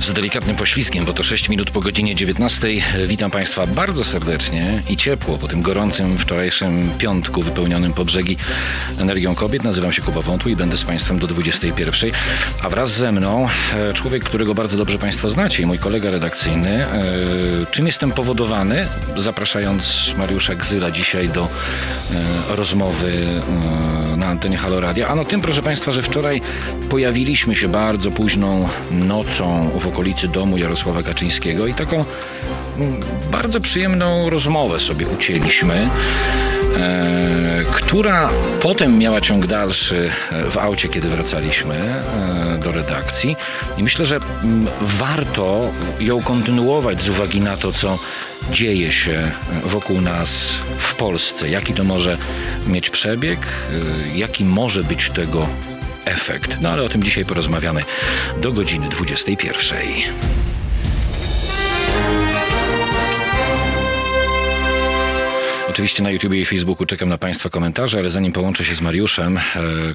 z delikatnym poślizgiem, bo to 6 minut po godzinie 19. Witam Państwa bardzo serdecznie i ciepło po tym gorącym wczorajszym piątku wypełnionym po brzegi energią kobiet. Nazywam się Kuba Wątły i będę z Państwem do 21. A wraz ze mną e, człowiek, którego bardzo dobrze Państwo znacie i mój kolega redakcyjny. E, czym jestem powodowany? Zapraszając Mariusza Gzyla dzisiaj do e, rozmowy na antenie Halo Radia. Ano tym, proszę Państwa, że wczoraj pojawiliśmy się bardzo późną nocą w okolicy domu Jarosława Kaczyńskiego i taką mm, bardzo przyjemną rozmowę sobie ucięliśmy. E, która potem miała ciąg dalszy w aucie, kiedy wracaliśmy e, do redakcji. I myślę, że mm, warto ją kontynuować z uwagi na to, co dzieje się wokół nas w Polsce. Jaki to może mieć przebieg, e, jaki może być tego efekt. No ale o tym dzisiaj porozmawiamy do godziny 21. Oczywiście na YouTubie i Facebooku czekam na Państwa komentarze, ale zanim połączę się z Mariuszem, e,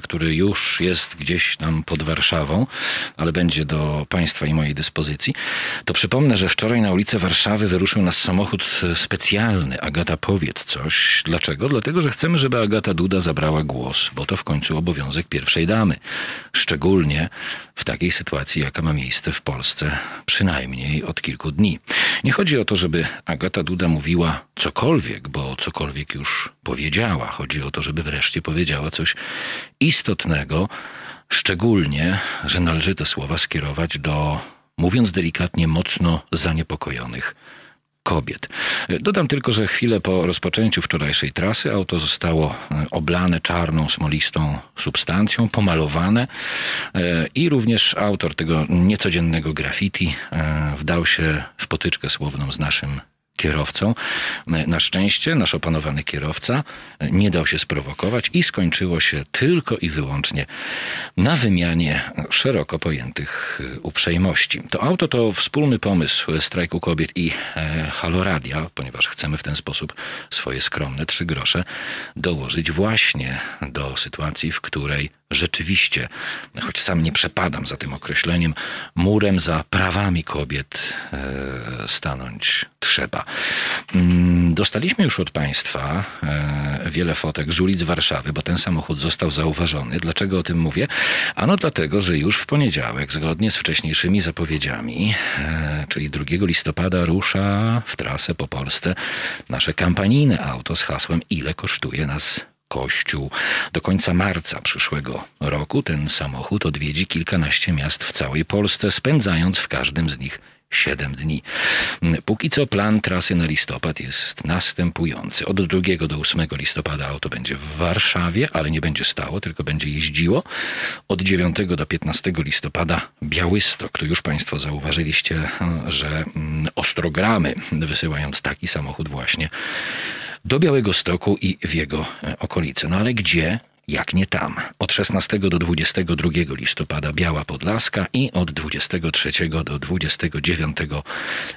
który już jest gdzieś tam pod Warszawą, ale będzie do Państwa i mojej dyspozycji, to przypomnę, że wczoraj na ulicę Warszawy wyruszył nas samochód specjalny. Agata, powiedz coś. Dlaczego? Dlatego, że chcemy, żeby Agata Duda zabrała głos, bo to w końcu obowiązek pierwszej damy. Szczególnie w takiej sytuacji, jaka ma miejsce w Polsce przynajmniej od kilku dni. Nie chodzi o to, żeby Agata Duda mówiła cokolwiek, bo cokolwiek już powiedziała. Chodzi o to, żeby wreszcie powiedziała coś istotnego, szczególnie, że należy te słowa skierować do, mówiąc delikatnie, mocno zaniepokojonych kobiet. Dodam tylko, że chwilę po rozpoczęciu wczorajszej trasy auto zostało e, oblane czarną, smolistą substancją, pomalowane e, i również autor tego niecodziennego graffiti e, wdał się w potyczkę słowną z naszym kierowcą. Na szczęście nasz opanowany kierowca nie dał się sprowokować i skończyło się tylko i wyłącznie na wymianie szeroko pojętych uprzejmości. To auto to wspólny pomysł strajku kobiet i e, Haloradia, ponieważ chcemy w ten sposób swoje skromne trzy grosze dołożyć właśnie do sytuacji, w której rzeczywiście, choć sam nie przepadam za tym określeniem, murem za prawami kobiet e, stanąć trzeba. Mm, dostaliśmy już od Państwa e, wiele fotek z ulic Warszawy, bo ten samochód został zauważony. Dlaczego o tym mówię? Ano dlatego, że już w poniedziałek, zgodnie z wcześniejszymi zapowiedziami, e, czyli 2 listopada rusza w trasę po Polsce nasze kampanijne auto z hasłem Ile kosztuje nas Kościół. Do końca marca przyszłego roku ten samochód odwiedzi kilkanaście miast w całej Polsce, spędzając w każdym z nich 7 dni. Póki co plan trasy na listopad jest następujący. Od 2 do 8 listopada auto będzie w Warszawie, ale nie będzie stało, tylko będzie jeździło. Od 9 do 15 listopada Białystok. Tu już Państwo zauważyliście, że mm, ostrogramy, wysyłając taki samochód właśnie do Białego Stoku i w jego e, okolice. No ale gdzie? Jak nie tam. Od 16 do 22 listopada Biała Podlaska i od 23 do 29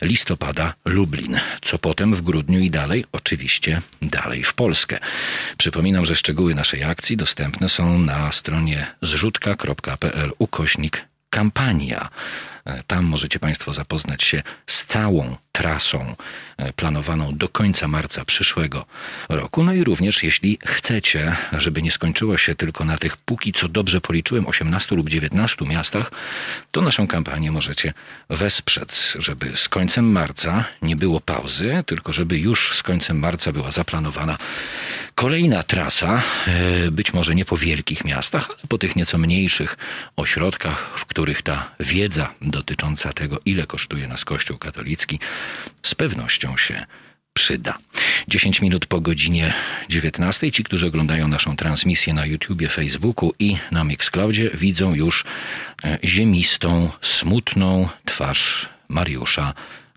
listopada Lublin. Co potem w grudniu i dalej? Oczywiście dalej w Polskę. Przypominam, że szczegóły naszej akcji dostępne są na stronie zrzutka.pl ukośnik kampania. E, tam możecie Państwo zapoznać się z całą trasą planowaną do końca marca przyszłego roku. No i również, jeśli chcecie, żeby nie skończyło się tylko na tych, póki co dobrze policzyłem, 18 lub 19 miastach, to naszą kampanię możecie wesprzeć, żeby z końcem marca nie było pauzy, tylko żeby już z końcem marca była zaplanowana kolejna trasa, e, być może nie po wielkich miastach, ale po tych nieco mniejszych ośrodkach, w których ta wiedza dotycząca tego, ile kosztuje nas Kościół katolicki, z pewnością się przyda. 10 minut po godzinie 19. Ci, którzy oglądają naszą transmisję na YouTubie, Facebooku i na Mixcloudzie, widzą już e, ziemistą, smutną twarz Mariusza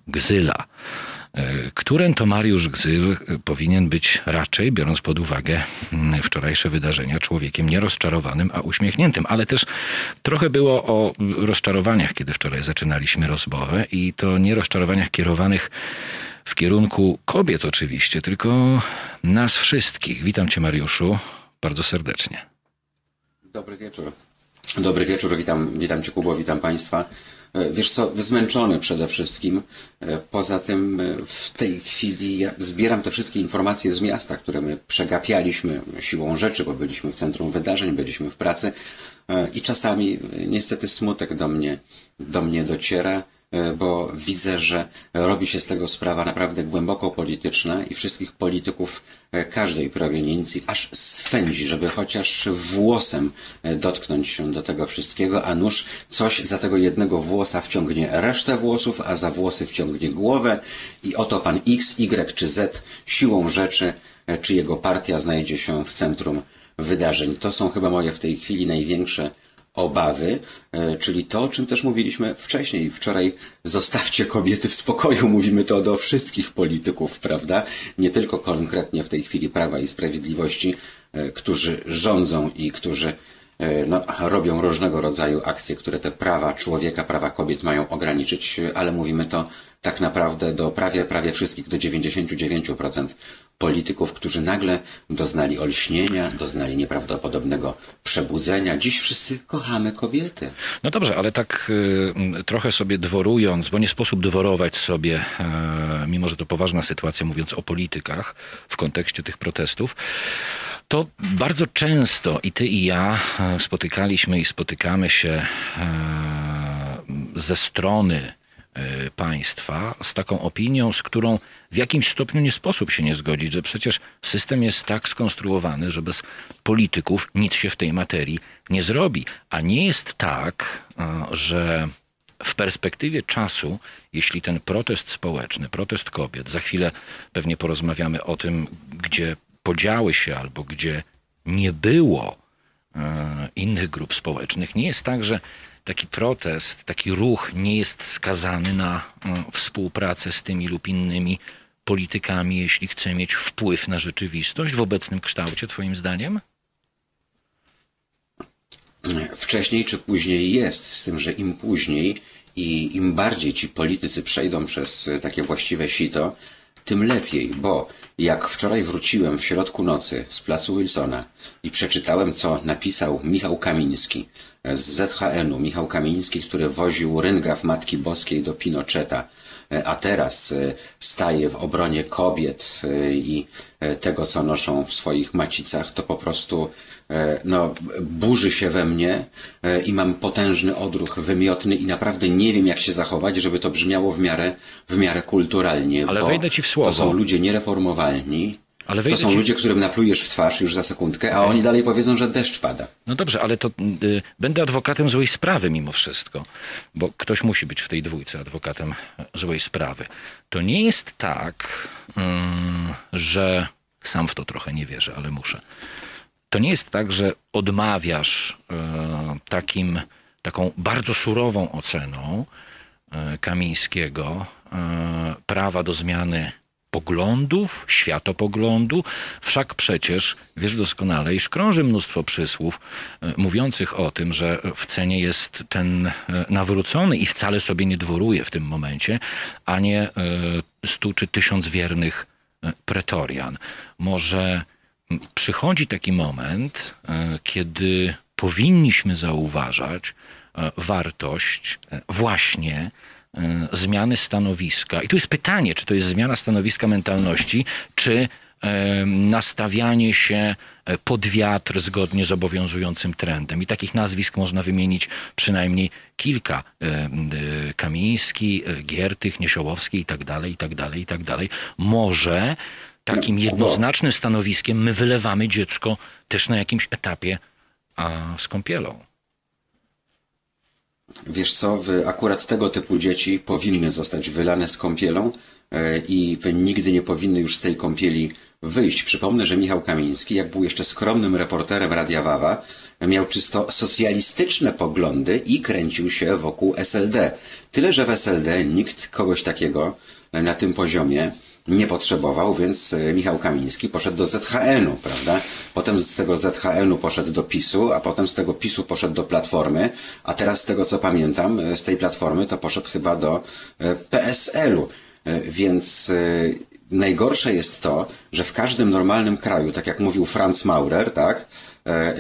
Gzyla. E, którym to Mariusz Gzyl powinien być raczej, biorąc pod uwagę mm, wczorajsze wydarzenia, człowiekiem nierozczarowanym, a uśmiechniętym. Ale też trochę było o rozczarowaniach, kiedy wczoraj zaczynaliśmy rozmowę i to nie rozczarowaniach kierowanych w kierunku kobiet oczywiście, tylko nas wszystkich. Witam cię Mariuszu bardzo serdecznie. Dobry wieczór. Dobry wieczór, witam, witam cię Kubo, witam państwa. Wiesz co, zmęczony przede wszystkim. Poza tym w tej chwili ja zbieram te wszystkie informacje z miasta, które my przegapialiśmy siłą rzeczy, bo byliśmy w centrum wydarzeń, byliśmy w pracy i czasami niestety smutek do mnie, do mnie dociera E, bo widzę, że robi się z tego sprawa naprawdę głęboko polityczna i wszystkich polityków e, każdej proweniencji aż swędzi, żeby chociaż włosem e, dotknąć się do tego wszystkiego, a nuż coś za tego jednego włosa wciągnie resztę włosów, a za włosy wciągnie głowę i oto pan X, Y czy Z siłą rzeczy, czy jego partia znajdzie się w centrum wydarzeń. To są chyba moje w tej chwili największe obawy, e, czyli to, o czym też mówiliśmy wcześniej. Wczoraj zostawcie kobiety w spokoju. Mówimy to do wszystkich polityków, prawda? Nie tylko konkretnie w tej chwili Prawa i Sprawiedliwości, e, którzy rządzą i którzy e, no, robią różnego rodzaju akcje, które te prawa człowieka, prawa kobiet mają ograniczyć, ale mówimy to tak naprawdę do prawie, prawie wszystkich, do 99% polityków, którzy nagle doznali olśnienia, doznali nieprawdopodobnego przebudzenia. Dziś wszyscy kochamy kobiety. No dobrze, ale tak y, trochę sobie dworując, bo nie sposób dworować sobie, y, mimo że to poważna sytuacja, mówiąc o politykach w kontekście tych protestów, to bardzo często i ty i ja e, spotykaliśmy i spotykamy się e, ze strony państwa z taką opinią, z którą w jakimś stopniu nie sposób się nie zgodzić, że przecież system jest tak skonstruowany, że bez polityków nic się w tej materii nie zrobi. A nie jest tak, e, że w perspektywie czasu, jeśli ten protest społeczny, protest kobiet, za chwilę pewnie porozmawiamy o tym, gdzie podziały się albo gdzie nie było e, innych grup społecznych, nie jest tak, że taki protest, taki ruch nie jest skazany na mm, współpracę z tymi lub innymi politykami, jeśli chce mieć wpływ na rzeczywistość w obecnym kształcie, Twoim zdaniem? Wcześniej czy później jest, z tym, że im później i im bardziej ci politycy przejdą przez takie właściwe sito, tym lepiej, bo jak wczoraj wróciłem w środku nocy z placu Wilsona i przeczytałem, co napisał Michał Kamiński, z ZHN-u, Michał Kamiński, który woził ryngraf Matki Boskiej do Pinocheta, e, a teraz e, staje w obronie kobiet e, i tego, co noszą w swoich macicach, to po prostu no, burzy się we mnie i mam potężny odruch wymiotny i naprawdę nie wiem, jak się zachować, żeby to brzmiało w miarę, w miarę kulturalnie. Ale wejdę ci w słowo. To są ludzie niereformowalni, ale to są ci... ludzie, którym naplujesz w twarz już za sekundkę, a oni dalej powiedzą, że deszcz pada. No dobrze, ale to y, będę adwokatem złej sprawy mimo wszystko, bo ktoś musi być w tej dwójce adwokatem złej sprawy. To nie jest tak, y, że sam w to trochę nie wierzę, ale muszę. To nie jest tak, że odmawiasz y, takim, taką bardzo surową oceną y, Kamińskiego y, prawa do zmiany poglądów, światopoglądu. Wszak przecież wiesz doskonale, iż krąży mnóstwo przysłów e, mówiących o tym, że w cenie jest ten e, nawrócony i wcale sobie nie dworuje w tym momencie, a nie e, stu czy tysiąc wiernych pretorian. Może przychodzi taki moment, kiedy powinniśmy zauważać wartość właśnie E, zmiany stanowiska. I tu jest pytanie, czy to jest zmiana stanowiska mentalności, czy e, nastawianie się e, pod wiatr zgodnie z obowiązującym trendem. I takich nazwisk można wymienić przynajmniej kilka. Kamiński, Giertych, Niesiołowski i tak dalej, i tak dalej, i tak dalej. Może takim jednoznacznym stanowiskiem my wylewamy dziecko też na jakimś etapie a, z kąpielą. Wiesz co, akurat tego typu dzieci powinny zostać wylane z kąpielą e, i nigdy nie powinny już z tej kąpieli wyjść. Przypomnę, że Michał Kamiński, jak był jeszcze skromnym reporterem Radia Wawa, miał czysto socjalistyczne poglądy i kręcił się wokół SLD. Tyle, że w SLD nikt kogoś takiego na tym poziomie nie potrzebował, więc e, Michał Kamiński poszedł do ZHN-u, prawda? Potem z tego ZHN-u poszedł do PiSu, a potem z tego PiSu poszedł do Platformy, a teraz z tego co pamiętam, e, z tej Platformy to poszedł chyba do e, PSL-u. Więc najgorsze jest to, że w każdym normalnym kraju, tak jak mówił Franz Maurer, tak,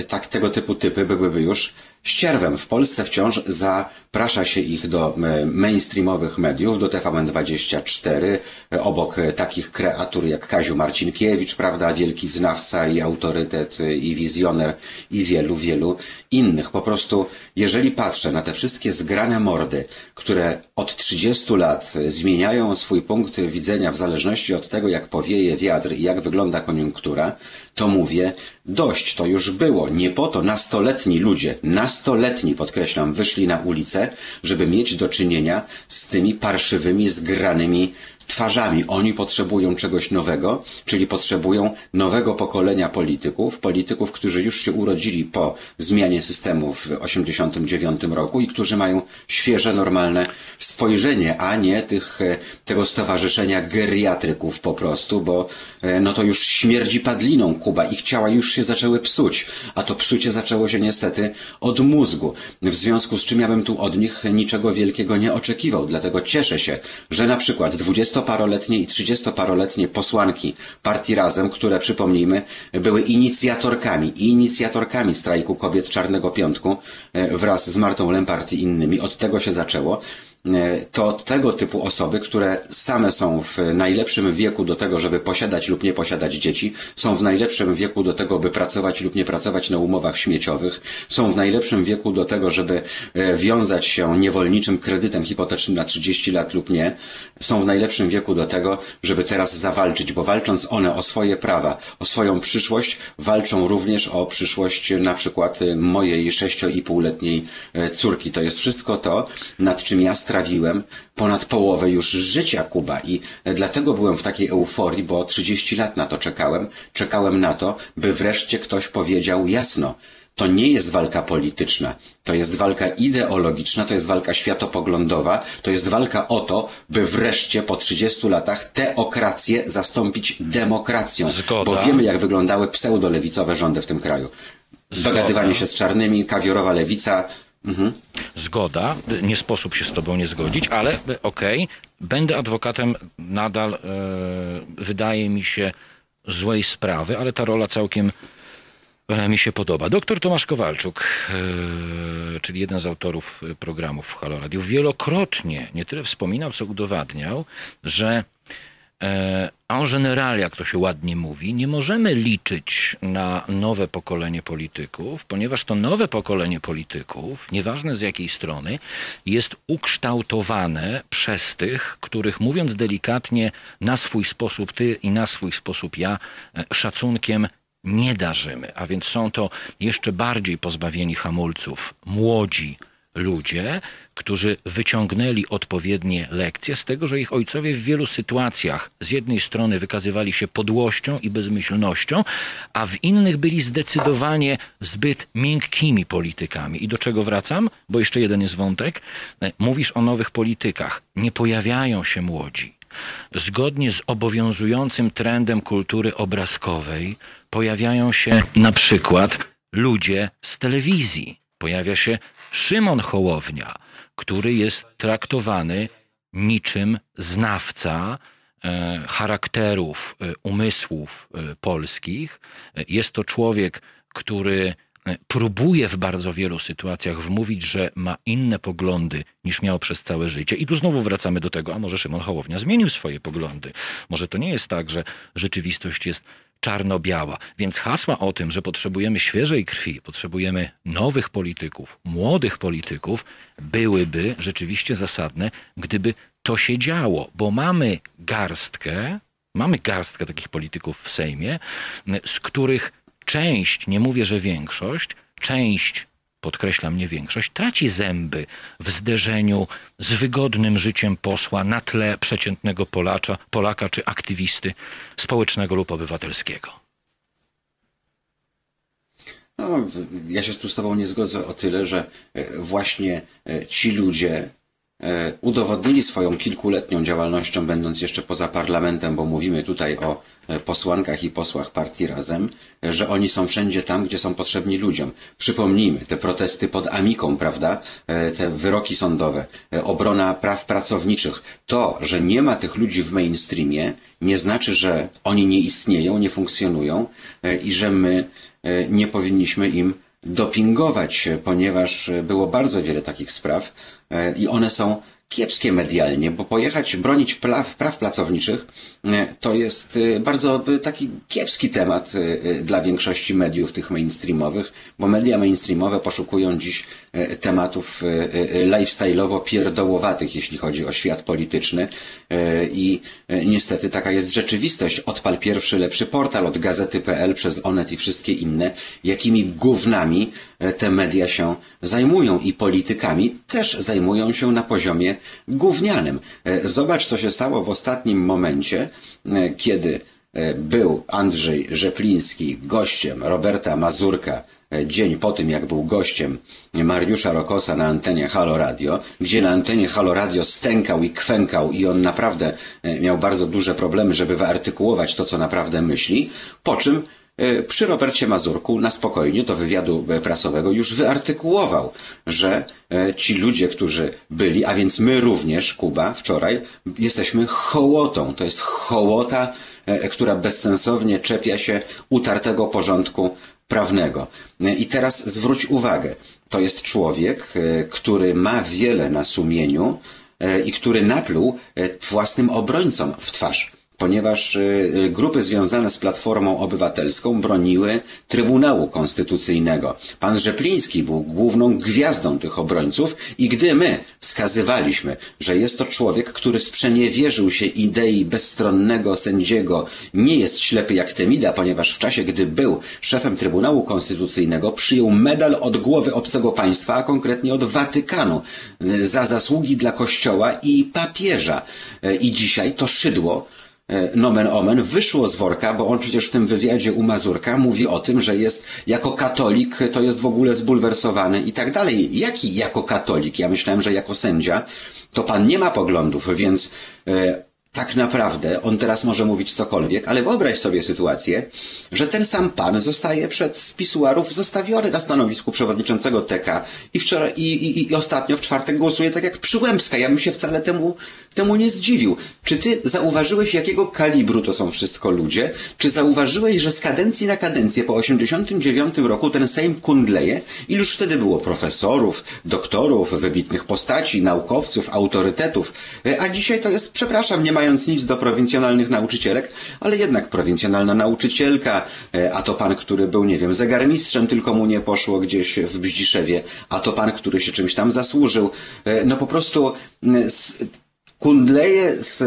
tak tego typu typy byłyby już ścierwem. W Polsce wciąż zaprasza się ich do e, mainstreamowych mediów, do TVN24, e, obok e, takich kreatur jak Kaziu Marcinkiewicz, prawda, wielki znawca i autorytet i wizjoner i wielu, wielu innych. Po prostu, jeżeli patrzę na te wszystkie zgrane mordy, które od 30 lat zmieniają swój punkt widzenia w zależności od tego, jak powieje wiatr i jak wygląda koniunktura, to mówię, dość, to już było. Nie po to nastoletni ludzie, nastoletni podkreślam, wyszli na ulicę, żeby mieć do czynienia z tymi parszywymi, zgranymi twarzami. Oni potrzebują czegoś nowego, czyli potrzebują nowego pokolenia polityków, polityków, którzy już się urodzili po zmianie systemu w 89 roku i którzy mają świeże, normalne spojrzenie, a nie tych, e, tego stowarzyszenia geriatryków po prostu, bo e, no to już śmierdzi padliną Kuba. Ich ciała już się zaczęły psuć, a to psucie zaczęło się niestety od mózgu. W związku z czym ja bym tu od nich niczego wielkiego nie oczekiwał. Dlatego cieszę się, że na przykład 20-paroletnie i 30-paroletnie posłanki partii Razem, które przypomnijmy, były inicjatorkami, inicjatorkami strajku kobiet Czarnego Piątku e, wraz z Martą Lempart i innymi. Od tego się zaczęło. E, to tego typu osoby, które same są w najlepszym wieku do tego, żeby posiadać lub nie posiadać dzieci, są w najlepszym wieku do tego, by pracować lub nie pracować na umowach śmieciowych, są w najlepszym wieku do tego, żeby e, wiązać się niewolniczym kredytem hipotecznym na 30 lat lub nie, są w najlepszym wieku do tego, żeby teraz zawalczyć, bo walcząc one o swoje prawa, o swoją przyszłość, walczą również o przyszłość na przykład e, mojej sześcio i półletniej córki. To jest wszystko to, nad czym ja strawiłem ponad połowę już życia Kuba i dlatego byłem w takiej euforii, bo 30 lat na to czekałem. Czekałem na to, by wreszcie ktoś powiedział jasno. To nie jest walka polityczna, to jest walka ideologiczna, to jest walka światopoglądowa, to jest walka o to, by wreszcie po 30 latach teokrację zastąpić demokracją. Zgoda. Bo wiemy, jak wyglądały pseudolewicowe rządy w tym kraju. Dogadywanie się z czarnymi, kawiorowa lewica, Mhm. Zgoda, nie sposób się z tobą nie zgodzić, ale okej, okay, będę adwokatem nadal, e, wydaje mi się, złej sprawy, ale ta rola całkiem e, mi się podoba. Doktor Tomasz Kowalczuk, e, czyli jeden z autorów programów Halo Radio, wielokrotnie nie tyle wspominał, co udowadniał, że E, en general, jak to się ładnie mówi, nie możemy liczyć na nowe pokolenie polityków, ponieważ to nowe pokolenie polityków, nieważne z jakiej strony, jest ukształtowane przez tych, których mówiąc delikatnie, na swój sposób ty i na swój sposób ja, e, szacunkiem nie darzymy. A więc są to jeszcze bardziej pozbawieni hamulców młodzi ludzie, którzy wyciągnęli odpowiednie lekcje z tego, że ich ojcowie w wielu sytuacjach z jednej strony wykazywali się podłością i bezmyślnością, a w innych byli zdecydowanie zbyt miękkimi politykami. I do czego wracam? Bo jeszcze jeden jest wątek. Mówisz o nowych politykach. Nie pojawiają się młodzi. Zgodnie z obowiązującym trendem kultury obrazkowej pojawiają się na przykład ludzie z telewizji. Pojawia się Szymon Hołownia, który jest traktowany niczym znawca e, charakterów, e, umysłów e, polskich. Jest to człowiek, który próbuje w bardzo wielu sytuacjach wmówić, że ma inne poglądy niż miał przez całe życie. I tu znowu wracamy do tego, a może Szymon Hołownia zmienił swoje poglądy. Może to nie jest tak, że rzeczywistość jest czarno-biała. Więc hasła o tym, że potrzebujemy świeżej krwi, potrzebujemy nowych polityków, młodych polityków, byłyby rzeczywiście zasadne, gdyby to się działo, bo mamy garstkę, mamy garstkę takich polityków w Sejmie, z których część, nie mówię, że większość, część podkreślam nie większość, traci zęby w zderzeniu z wygodnym życiem posła na tle przeciętnego Polacza, Polaka czy aktywisty społecznego lub obywatelskiego. No, ja się tu z Tobą nie zgodzę o tyle, że e, właśnie e, ci ludzie udowodnili swoją kilkuletnią działalnością, będąc jeszcze poza parlamentem, bo mówimy tutaj o e, posłankach i posłach partii Razem, e, że oni są wszędzie tam, gdzie są potrzebni ludziom. Przypomnijmy, te protesty pod Amiką, prawda, te wyroki sądowe, obrona praw pracowniczych. To, że nie ma tych ludzi w mainstreamie, nie znaczy, że oni nie istnieją, nie funkcjonują i że my nie powinniśmy im dopingować, ponieważ było bardzo wiele takich spraw i one są kiepskie medialnie, bo pojechać bronić praw, praw pracowniczych e, to jest e, bardzo e, taki kiepski temat dla większości mediów tych mainstreamowych, bo media mainstreamowe poszukują dziś tematów lifestyle'owo pierdołowatych, jeśli chodzi o świat polityczny i niestety taka jest rzeczywistość. Odpal pierwszy lepszy portal od gazety.pl przez Onet i wszystkie inne, jakimi gównami te media się zajmują i politykami też zajmują się na poziomie gównianym. E, zobacz, co się stało w ostatnim momencie, e, kiedy e, był Andrzej Rzepliński gościem Roberta Mazurka dzień po tym, jak był gościem Mariusza Rokosa na antenie Halo Radio, gdzie na antenie Halo Radio stękał i kwękał i on naprawdę miał bardzo duże problemy, żeby wyartykułować to, co naprawdę myśli, po czym E, przy Robercie Mazurku na spokojnie do wywiadu e, prasowego już wyartykułował, że e, ci ludzie, którzy byli, a więc my również, Kuba, wczoraj, jesteśmy hołotą. To jest hołota, która bezsensownie czepia się utartego porządku prawnego. I teraz zwróć uwagę, to jest człowiek, który ma wiele na sumieniu i który napluł własnym obrońcom w twarz ponieważ y, y, grupy związane z Platformą Obywatelską broniły Trybunału Konstytucyjnego. Pan Rzepliński był główną gwiazdą tych obrońców i gdy my wskazywaliśmy, że jest to człowiek, który sprzeniewierzył się idei bezstronnego sędziego, nie jest ślepy jak Temida, ponieważ w czasie, gdy był szefem Trybunału Konstytucyjnego, przyjął medal od głowy obcego państwa, a konkretnie od Watykanu, y, za zasługi dla Kościoła i papieża. I dzisiaj to szydło nomen omen, wyszło z worka, bo on przecież w tym wywiadzie u Mazurka mówi o tym, że jest jako katolik, to jest w ogóle zbulwersowany i tak dalej. Jaki jako katolik? Ja myślałem, że jako sędzia to pan nie ma poglądów, więc e, tak naprawdę on teraz może mówić cokolwiek, ale wyobraź sobie sytuację, że ten sam pan zostaje przed spisuarów zostawiony na stanowisku przewodniczącego TK i wczoraj i, i, i ostatnio w czwartek głosuje tak jak Przyłębska. Ja bym się wcale temu, temu nie zdziwił. Czy ty zauważyłeś, jakiego kalibru to są wszystko ludzie? Czy zauważyłeś, że z kadencji na kadencję po 89 roku ten Sejm kundleje? Iluż wtedy było profesorów, doktorów, wybitnych postaci, naukowców, autorytetów, a dzisiaj to jest, przepraszam, nie mając nic do prowincjonalnych nauczycielek, ale jednak prowincjonalna nauczycielka, e, a to pan, który był, nie wiem, zegarmistrzem, tylko mu nie poszło gdzieś w Bździszewie, a to pan, który się czymś tam zasłużył. E, no po prostu kundleje z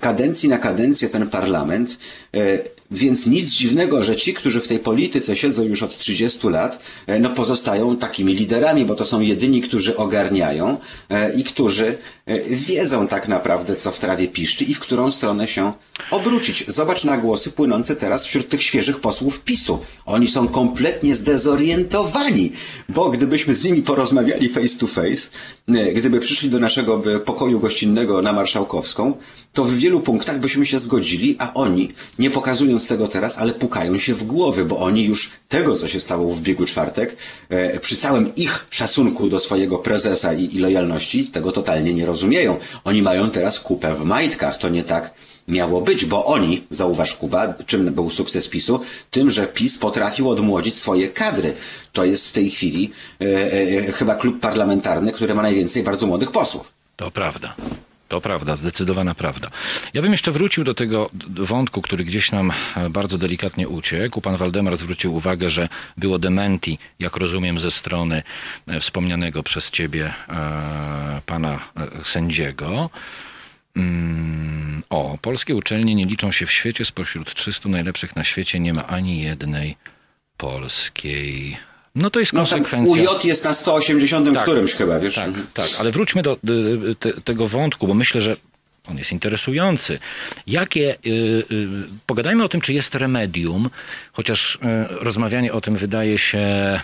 kadencji na kadencję ten parlament, e, więc nic dziwnego, że ci, którzy w tej polityce siedzą już od 30 lat, e, no pozostają takimi liderami, bo to są jedyni, którzy ogarniają e, i którzy wiedzą tak naprawdę, co w trawie piszczy i w którą stronę się obrócić. Zobacz na głosy płynące teraz wśród tych świeżych posłów PiSu. Oni są kompletnie zdezorientowani, bo gdybyśmy z nimi porozmawiali face to face, gdyby przyszli do naszego pokoju gościnnego na Marszałkowską, to w wielu punktach byśmy się zgodzili, a oni, nie pokazując tego teraz, ale pukają się w głowy, bo oni już tego, co się stało w biegu czwartek, e, przy całym ich szacunku do swojego prezesa i, i lojalności, tego totalnie nie rozumieją. Oni mają teraz kupę w majtkach. To nie tak miało być, bo oni, zauważ Kuba, czym był sukces PiSu? Tym, że PiS potrafił odmłodzić swoje kadry. To jest w tej chwili e, e, chyba klub parlamentarny, który ma najwięcej bardzo młodych posłów. To prawda. To prawda, zdecydowana prawda. Ja bym jeszcze wrócił do tego wątku, który gdzieś nam e, bardzo delikatnie uciekł. Pan Waldemar zwrócił uwagę, że było dementi, jak rozumiem, ze strony e, wspomnianego przez ciebie e, pana sędziego. Mm, o, polskie uczelnie nie liczą się w świecie. Spośród 300 najlepszych na świecie nie ma ani jednej polskiej. No to jest no, konsekwencja. UJ jest na 180 tak, którymś chyba, wiesz? Tak, tak, ale wróćmy do, do tego wątku, bo myślę, że on jest interesujący. Jakie, yy, yy, pogadajmy o tym, czy jest remedium, chociaż yy, rozmawianie o tym wydaje się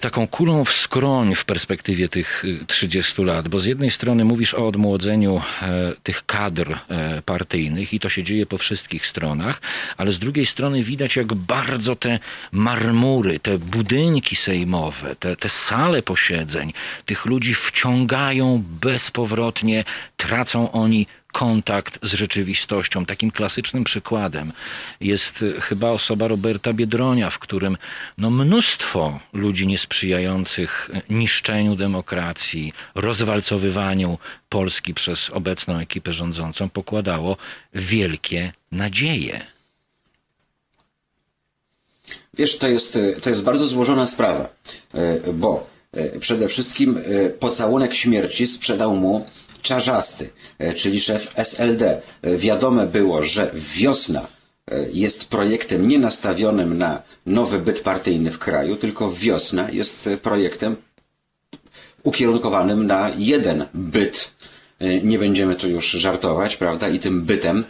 taką kulą w skroń w perspektywie tych 30 e, lat, bo z jednej strony mówisz o odmłodzeniu e, tych kadr partyjnych i to się dzieje po wszystkich stronach, ale z drugiej strony widać, jak bardzo te marmury, te budynki sejmowe, te, te sale posiedzeń tych ludzi wciągają bezpowrotnie, tracą oni kontakt z rzeczywistością. Takim klasycznym przykładem jest chyba osoba Roberta Biedronia, w którym no, mnóstwo ludzi niesprzyjających niszczeniu demokracji, rozwalcowywaniu Polski przez obecną ekipę rządzącą pokładało wielkie nadzieje. Wiesz, to jest, to jest bardzo złożona sprawa, bo przede wszystkim pocałunek śmierci sprzedał mu Czarzasty, czyli szef SLD. Wiadome było, że wiosna jest projektem nie nastawionym na nowy byt partyjny w kraju, tylko wiosna jest projektem ukierunkowanym na jeden byt. Nie będziemy tu już żartować, prawda? I tym bytem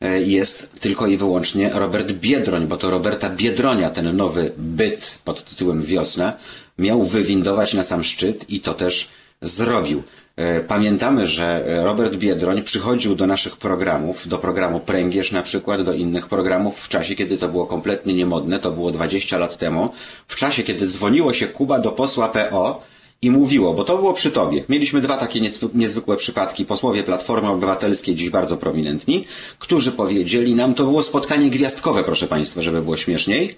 E, jest tylko i wyłącznie Robert Biedroń, bo to Roberta Biedronia ten nowy byt pod tytułem Wiosna miał wywindować na sam szczyt i to też zrobił. E, pamiętamy, że Robert Biedroń przychodził do naszych programów, do programu Pręgierz na przykład, do innych programów w czasie, kiedy to było kompletnie niemodne, to było 20 lat temu, w czasie, kiedy dzwoniło się Kuba do posła PO i mówiło, bo to było przy tobie. Mieliśmy dwa takie niezwykłe przypadki, posłowie Platformy Obywatelskiej, dziś bardzo prominentni, którzy powiedzieli nam, to było spotkanie gwiazdkowe, proszę Państwa, żeby było śmieszniej,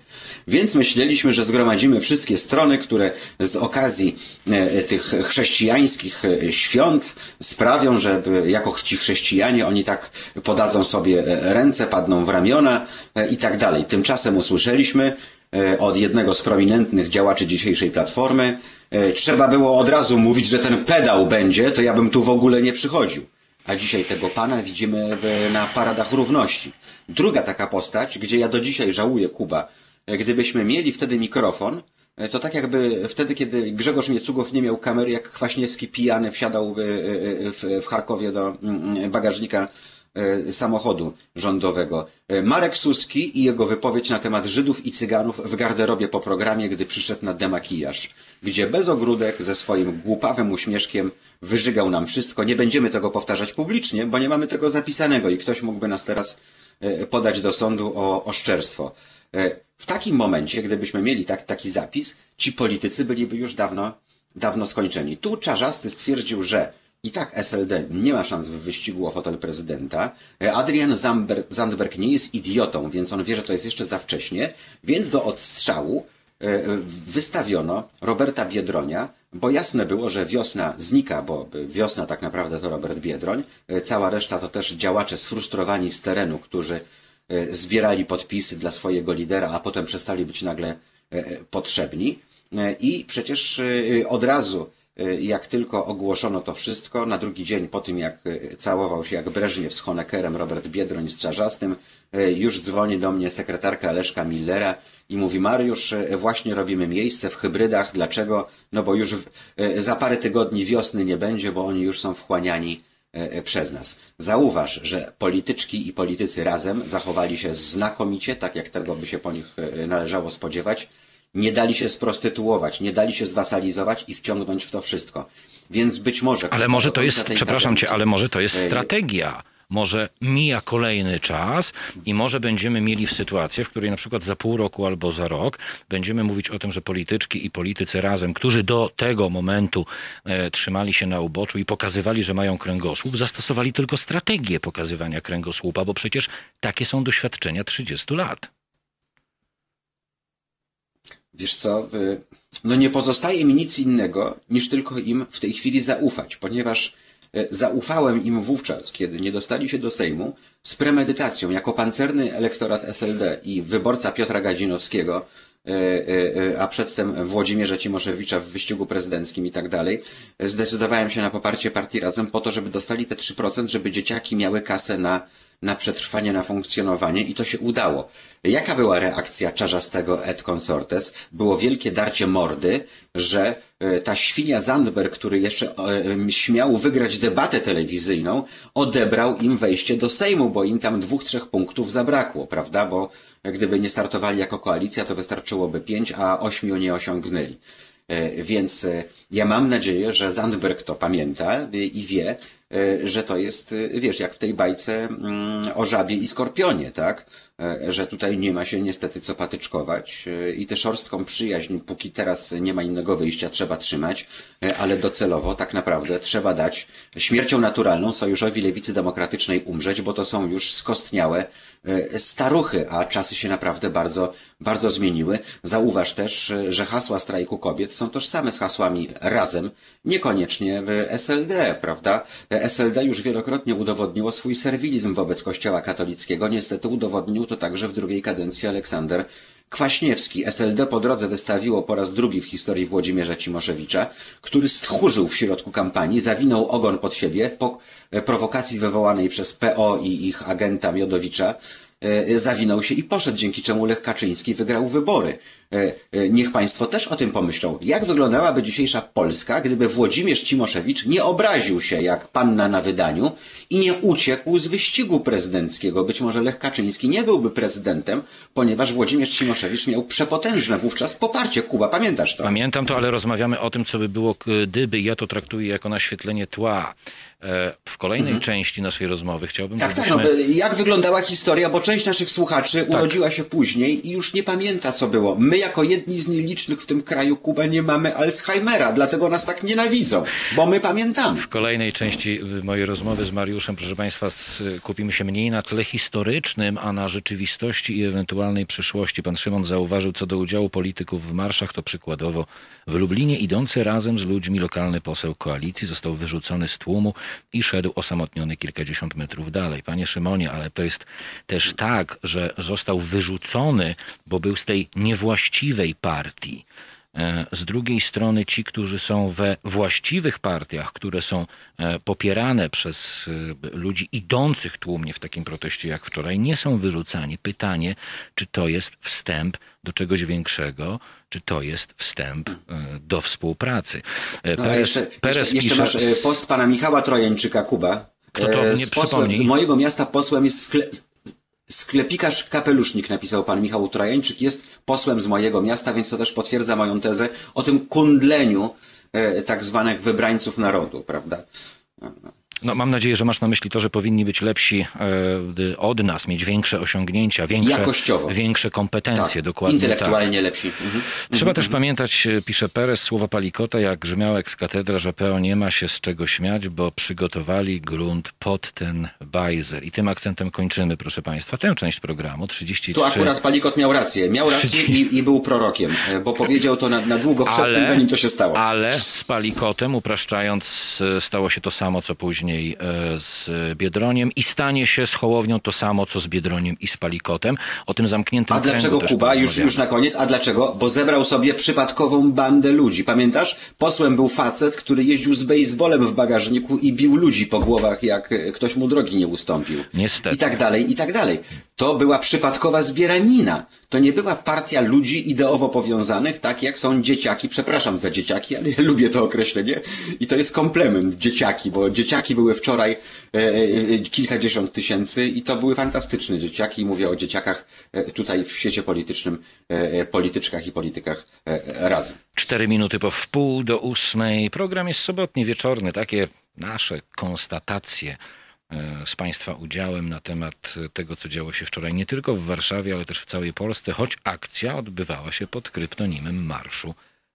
więc myśleliśmy, że zgromadzimy wszystkie strony, które z okazji e, tych chrześcijańskich e, świąt sprawią, że jako ci chrześcijanie oni tak podadzą sobie e, ręce, padną w ramiona i tak dalej. Tymczasem usłyszeliśmy od jednego z prominentnych działaczy dzisiejszej Platformy, E, trzeba było od razu mówić, że ten pedał będzie, to ja bym tu w ogóle nie przychodził. A dzisiaj tego pana widzimy na paradach równości. Druga taka postać, gdzie ja do dzisiaj żałuję Kuba, e, gdybyśmy mieli wtedy mikrofon, e, to tak jakby wtedy, kiedy Grzegorz Miecugow nie miał kamery, jak Kwaśniewski pijany wsiadał w Charkowie do mm, mm, bagażnika E, samochodu rządowego. E, Marek Suski i jego wypowiedź na temat Żydów i Cyganów w garderobie po programie, gdy przyszedł na demakijaż, gdzie bez ogródek ze swoim głupawym uśmieszkiem wyżygał nam wszystko. Nie będziemy tego powtarzać publicznie, bo nie mamy tego zapisanego i ktoś mógłby nas teraz e, podać do sądu o oszczerstwo. W takim momencie, gdybyśmy mieli tak, taki zapis, ci politycy byliby już dawno, dawno skończeni. Tu Czarzasty stwierdził, że i tak SLD nie ma szans w wyścigu o fotel prezydenta. Adrian Zandberg nie jest idiotą, więc on wie, że to jest jeszcze za wcześnie, więc do odstrzału e, wystawiono Roberta Biedronia, bo jasne było, że wiosna znika, bo wiosna tak naprawdę to Robert Biedroń, e, cała reszta to też działacze sfrustrowani z terenu, którzy e, zbierali podpisy dla swojego lidera, a potem przestali być nagle potrzebni. I przecież od razu jak tylko ogłoszono to wszystko, na drugi dzień po tym, jak e, całował się jak Breżniew z Honeckerem Robert Biedroń z Czarzastym, e, już dzwoni do mnie sekretarka Leszka Millera i mówi Mariusz, właśnie robimy miejsce w hybrydach. Dlaczego? No bo już za parę tygodni wiosny nie będzie, bo oni już są wchłaniani przez nas. Zauważ, że polityczki i politycy razem zachowali się znakomicie, tak jak tego by się po nich należało spodziewać nie dali się sprostytuować, nie dali się zwasalizować i wciągnąć w to wszystko. Więc być może... Ale może to jest, przepraszam cię, ale może to jest strategia. Może mija kolejny czas i może będziemy mieli w sytuację, w której na przykład za pół roku albo za rok będziemy mówić o tym, że polityczki i politycy razem, którzy do tego momentu e, trzymali się na uboczu i pokazywali, że mają kręgosłup, zastosowali tylko strategię pokazywania kręgosłupa, bo przecież takie są doświadczenia 30 lat. Wiesz co, y, no nie pozostaje mi nic innego, niż tylko im w tej chwili zaufać, ponieważ y, zaufałem im wówczas, kiedy nie dostali się do Sejmu, z premedytacją, jako pancerny elektorat SLD i wyborca Piotra Gadzinowskiego, y, a przedtem Włodzimierza Cimoszewicza w wyścigu prezydenckim i tak dalej, zdecydowałem się na poparcie partii Razem po to, żeby dostali te 3%, żeby dzieciaki miały kasę na na przetrwanie, na funkcjonowanie i to się udało. Jaka była reakcja czarzastego et consortes? Było wielkie darcie mordy, że e, ta świnia Zandberg, który jeszcze e, śmiał wygrać debatę telewizyjną, odebrał im wejście do Sejmu, bo im tam dwóch, trzech punktów zabrakło, prawda? Bo gdyby nie startowali jako koalicja, to wystarczyłoby pięć, a ośmiu nie osiągnęli. E, więc ja mam nadzieję, że Zandberg to pamięta i wie, że to jest, e, wiesz, jak w tej bajce mm, o żabie i skorpionie, tak? E, że tutaj nie ma się niestety co patyczkować e, i tę szorstką przyjaźń, póki teraz nie ma innego wyjścia, trzeba trzymać, e, ale docelowo tak naprawdę trzeba dać śmiercią naturalną Sojuszowi Lewicy Demokratycznej umrzeć, bo to są już skostniałe staruchy, a czasy się naprawdę bardzo, bardzo zmieniły. Zauważ też, że hasła strajku kobiet są tożsame z hasłami razem, niekoniecznie w SLD, prawda? SLD już wielokrotnie udowodniło swój serwilizm wobec Kościoła katolickiego. Niestety udowodnił to także w drugiej kadencji Aleksander Kwaśniewski. SLD po drodze wystawiło po raz drugi w historii Włodzimierza Cimoszewicza, który stchórzył w środku kampanii, zawinął ogon pod siebie po prowokacji wywołanej przez PO i ich agenta Miodowicza, E, zawinął się i poszedł, dzięki czemu Lech Kaczyński wygrał wybory. E, e, niech Państwo też o tym pomyślą. Jak wyglądałaby dzisiejsza Polska, gdyby Włodzimierz Cimoszewicz nie obraził się jak panna na wydaniu i nie uciekł z wyścigu prezydenckiego? Być może Lech Kaczyński nie byłby prezydentem, ponieważ Włodzimierz Cimoszewicz miał przepotężne wówczas poparcie. Kuba, pamiętasz to? Pamiętam to, ale rozmawiamy o tym, co by było, gdyby ja to traktuję jako naświetlenie tła. E, w kolejnej mhm. części naszej rozmowy chciałbym... Tak, tak, no, jak wyglądała historia, bo część naszych słuchaczy tak. urodziła się później i już nie pamięta, co było. My jako jedni z nielicznych w tym kraju, Kuba, nie mamy Alzheimera, dlatego nas tak nienawidzą, bo my pamiętamy. W kolejnej części y, mojej rozmowy z Mariuszem, proszę Państwa, kupimy się mniej na tle historycznym, a na rzeczywistości i ewentualnej przyszłości. Pan Szymon zauważył, co do udziału polityków w marszach, to przykładowo w Lublinie idący razem z ludźmi lokalny poseł koalicji został wyrzucony z tłumu i szedł osamotniony kilkadziesiąt metrów dalej. Panie Szymonie, ale to jest też tak, że został wyrzucony, bo był z tej niewłaściwej partii. E, z drugiej strony ci, którzy są we właściwych partiach, które są e, popierane przez e, ludzi idących tłumnie w takim proteście jak wczoraj, nie są wyrzucani. Pytanie, czy to jest wstęp do czegoś większego, czy to jest wstęp do współpracy. No, Perez, jeszcze, Perez jeszcze, jeszcze masz post pana Michała Trojańczyka, Kuba. Kto to nie z, posłem, z mojego miasta posłem jest skle Sklepikarz kapelusznik, napisał pan Michał Trajańczyk, jest posłem z mojego miasta, więc to też potwierdza moją tezę o tym kundleniu e, tak zwanych wybrańców narodu, prawda? No, mam nadzieję, że masz na myśli to, że powinni być lepsi e, od nas, mieć większe osiągnięcia, większe, Jakościowo. większe kompetencje, tak, dokładnie. Intelektualnie tak. lepsi. Mhm. Trzeba mhm. też pamiętać, e, pisze Perez, słowa Palikota, jak grzmiał ekskatedra, że PO nie ma się z czego śmiać, bo przygotowali grunt pod ten bajzer. I tym akcentem kończymy, proszę Państwa, tę część programu, 33. Tu akurat Palikot miał rację. Miał rację 30... i, i, był prorokiem, e, bo powiedział to na, na długo przed ale, tym, zanim to się stało. Ale z Palikotem, upraszczając, e, stało się to samo, co później później e, z Biedroniem i stanie się z Hołownią to samo, co z Biedroniem i z Palikotem. O tym zamkniętym A dlaczego Kuba? Już, już na koniec. A dlaczego? Bo zebrał sobie przypadkową bandę ludzi. Pamiętasz? Posłem był facet, który jeździł z baseballem w bagażniku i bił ludzi po głowach, jak ktoś mu drogi nie ustąpił. Niestety. I tak dalej, i tak dalej. To była przypadkowa zbieranina. To nie była partia ludzi ideowo powiązanych, tak jak są dzieciaki. Przepraszam za dzieciaki, ale ja lubię to określenie. I to jest komplement dzieciaki, bo dzieciaki były wczoraj e, e, kilkadziesiąt tysięcy i to były fantastyczne dzieciaki. Mówię o dzieciakach e, tutaj w świecie politycznym, e, polityczkach i politykach e, razem. Cztery minuty po wpół do ósmej. Program jest sobotni, wieczorny. Takie nasze konstatacje E, z Państwa udziałem na temat tego, co działo się wczoraj nie tylko w Warszawie, ale też w całej Polsce, choć akcja odbywała się pod kryptonimem Marszu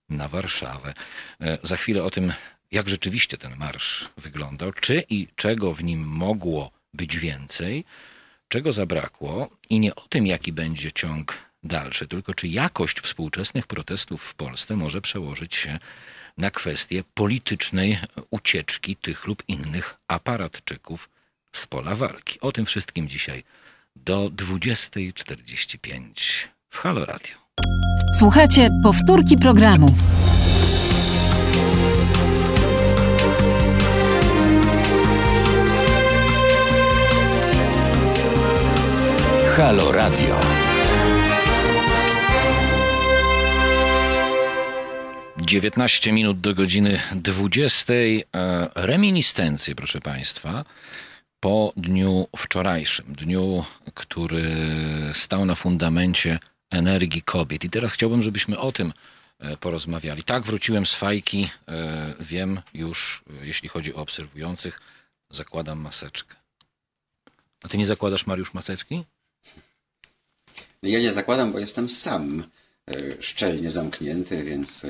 na Warszawę. E, za chwilę o tym, jak rzeczywiście ten marsz wyglądał, czy i czego w nim mogło być więcej, czego zabrakło i nie o tym, jaki będzie ciąg dalszy, tylko czy jakość współczesnych protestów w Polsce może przełożyć się na kwestię politycznej ucieczki tych lub innych aparatczyków z pola walki. O tym wszystkim dzisiaj do 20.45 w Halo Radio. Słuchajcie powtórki programu. Halo Radio. 19 minut do godziny 20. E, reminiscencje, proszę Państwa po dniu wczorajszym, dniu, który stał na fundamencie energii kobiet. I teraz chciałbym, żebyśmy o tym e, porozmawiali. Tak, wróciłem z fajki, e, wiem już, e, jeśli chodzi o obserwujących, zakładam maseczkę. A ty nie zakładasz, Mariusz, maseczki? Ja nie zakładam, bo jestem sam szczelnie zamknięty, więc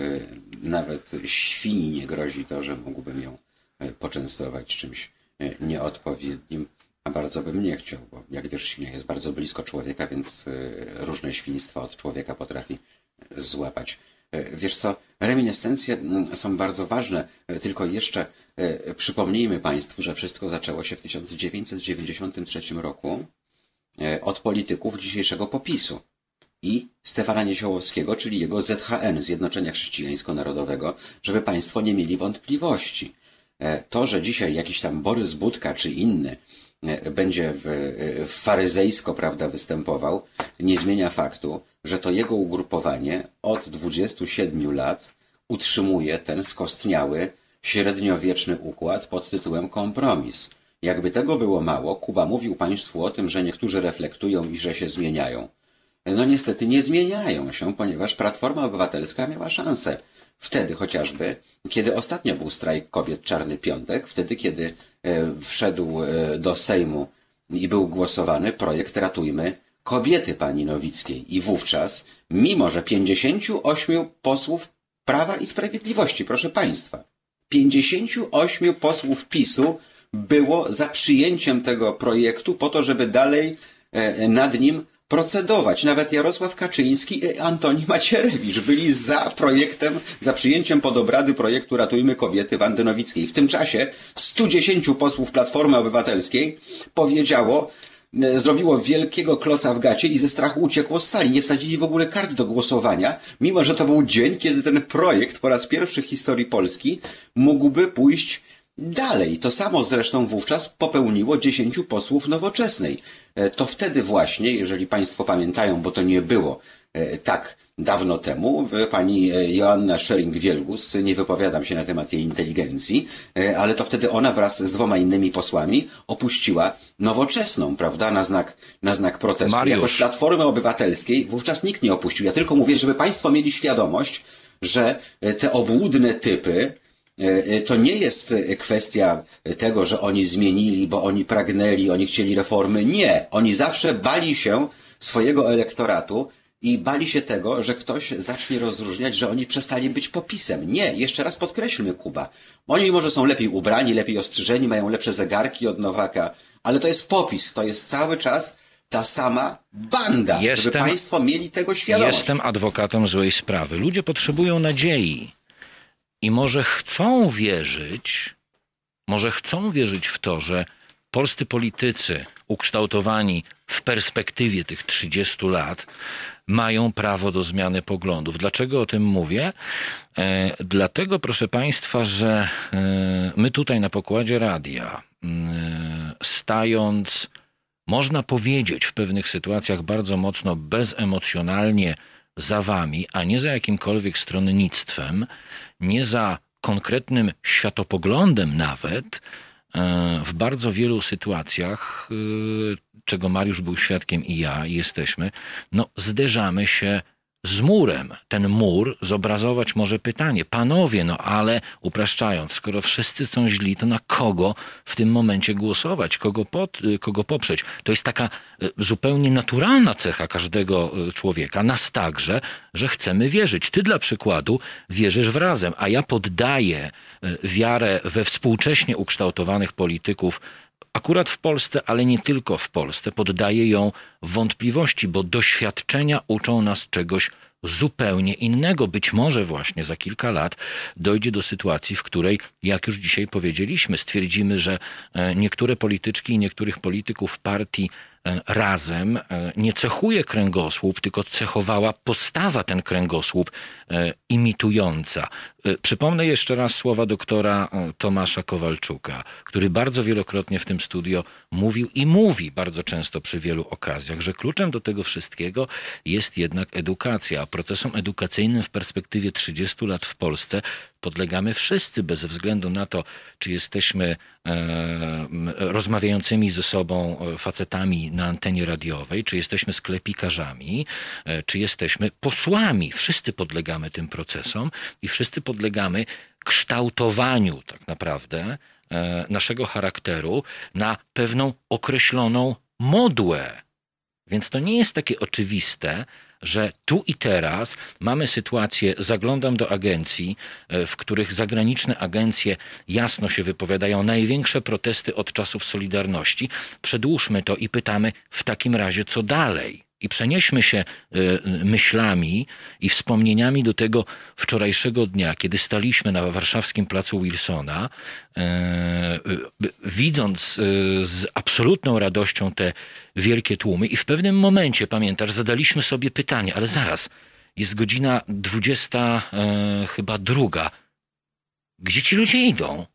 nawet świni nie grozi to, że mógłbym ją poczęstować czymś nieodpowiednim, a bardzo bym nie chciał, bo jak wiesz, świnia jest bardzo blisko człowieka, więc różne świństwa od człowieka potrafi złapać. Wiesz co, reminiscencje mm, są bardzo ważne, tylko jeszcze przypomnijmy Państwu, że wszystko zaczęło się w 1993 roku od polityków dzisiejszego popisu i Stefana Niesiołowskiego, czyli jego ZHN, Zjednoczenia Chrześcijańsko-Narodowego, żeby Państwo nie mieli wątpliwości. E, to, że dzisiaj jakiś tam Borys Budka czy inny e, będzie w, e, faryzejsko prawda, występował, nie zmienia faktu, że to jego ugrupowanie od 27 lat utrzymuje ten skostniały, średniowieczny układ pod tytułem kompromis. Jakby tego było mało, Kuba mówił Państwu o tym, że niektórzy reflektują i że się zmieniają. No niestety nie zmieniają się, ponieważ Platforma Obywatelska miała szansę. Wtedy chociażby, kiedy ostatnio był strajk kobiet Czarny Piątek, wtedy kiedy e, wszedł e, do Sejmu i był głosowany projekt Ratujmy kobiety pani Nowickiej. I wówczas, mimo że 58 posłów Prawa i Sprawiedliwości, proszę Państwa, 58 posłów PiSu było za przyjęciem tego projektu po to, żeby dalej e, nad nim procedować. Nawet Jarosław Kaczyński i Antoni Macierewicz byli za projektem, za przyjęciem pod obrady projektu Ratujmy Kobiety Wandy Nowickiej. W tym czasie 110 posłów Platformy Obywatelskiej powiedziało, e, zrobiło wielkiego kloca w gacie i ze strachu uciekło z sali. Nie wsadzili w ogóle kart do głosowania, mimo że to był dzień, kiedy ten projekt po raz pierwszy w historii Polski mógłby pójść Dalej, to samo zresztą wówczas popełniło dziesięciu posłów nowoczesnej. E, to wtedy właśnie, jeżeli Państwo pamiętają, bo to nie było e, tak dawno temu, pani e, Joanna Schering-Wielgus, nie wypowiadam się na temat jej inteligencji, ale to wtedy ona wraz z dwoma innymi posłami opuściła nowoczesną, prawda, na znak, na znak protestu. Mariusz. Jakoś Platformy Obywatelskiej wówczas nikt nie opuścił. Ja tylko mówię, żeby Państwo mieli świadomość, że te obłudne typy, to nie jest e, kwestia tego, że oni zmienili, bo oni pragnęli, oni chcieli reformy. Nie. Oni zawsze bali się swojego elektoratu i bali się tego, że ktoś zacznie rozróżniać, że oni przestali być popisem. Nie, jeszcze raz podkreślmy, Kuba. Oni może są lepiej ubrani, lepiej ostrzyżeni, mają lepsze zegarki od Nowaka, ale to jest popis, to jest cały czas ta sama banda, jestem, żeby państwo mieli tego świadomość. Jestem adwokatem złej sprawy. Ludzie potrzebują nadziei. I może chcą wierzyć, może chcą wierzyć w to, że polscy politycy ukształtowani w perspektywie tych 30 lat mają prawo do zmiany poglądów. Dlaczego o tym mówię? E, dlatego, proszę Państwa, że e, my tutaj na pokładzie radia, e, stając, można powiedzieć w pewnych sytuacjach bardzo mocno bezemocjonalnie za Wami, a nie za jakimkolwiek stronnictwem, nie za konkretnym światopoglądem nawet, e, w bardzo wielu sytuacjach, e, czego Mariusz był świadkiem i ja, i jesteśmy, no zderzamy się z murem. Ten mur zobrazować może pytanie, panowie, no ale upraszczając, skoro wszyscy są źli, to na kogo w tym momencie głosować, kogo, pod, kogo poprzeć? To jest taka e, zupełnie naturalna cecha każdego e, człowieka, nas także, że chcemy wierzyć. Ty dla przykładu wierzysz w razem, a ja poddaję wiarę we współcześnie ukształtowanych polityków akurat w Polsce, ale nie tylko w Polsce, poddaje ją wątpliwości, bo doświadczenia uczą nas czegoś zupełnie innego. Być może właśnie za kilka lat dojdzie do sytuacji, w której, jak już dzisiaj powiedzieliśmy, stwierdzimy, że e, niektóre polityczki i niektórych polityków partii razem e, nie cechuje kręgosłup, tylko cechowała postawa ten kręgosłup e, imitująca. Przypomnę jeszcze raz słowa doktora Tomasza Kowalczuka, który bardzo wielokrotnie w tym studio mówił i mówi bardzo często przy wielu okazjach, że kluczem do tego wszystkiego jest jednak edukacja. A procesom edukacyjnym w perspektywie 30 lat w Polsce podlegamy wszyscy, bez względu na to, czy jesteśmy e, rozmawiającymi ze sobą e, facetami na antenie radiowej, czy jesteśmy sklepikarzami, e, czy jesteśmy posłami. Wszyscy podlegamy tym procesom i wszyscy podlegamy kształtowaniu tak naprawdę naszego charakteru na pewną określoną modłę Więc to nie jest takie oczywiste, że tu i teraz mamy sytuację, zaglądam do agencji, e, w których zagraniczne agencje jasno się wypowiadają, największe protesty od czasów Solidarności. Przedłużmy to i pytamy w takim razie, co dalej? I przenieśmy się y, myślami i wspomnieniami do tego wczorajszego dnia, kiedy staliśmy na warszawskim placu Wilsona, y, widząc z absolutną radością te wielkie tłumy, i w pewnym momencie, pamiętasz, zadaliśmy sobie pytanie, ale zaraz, jest godzina dwudziesta, chyba druga. Gdzie ci ludzie idą?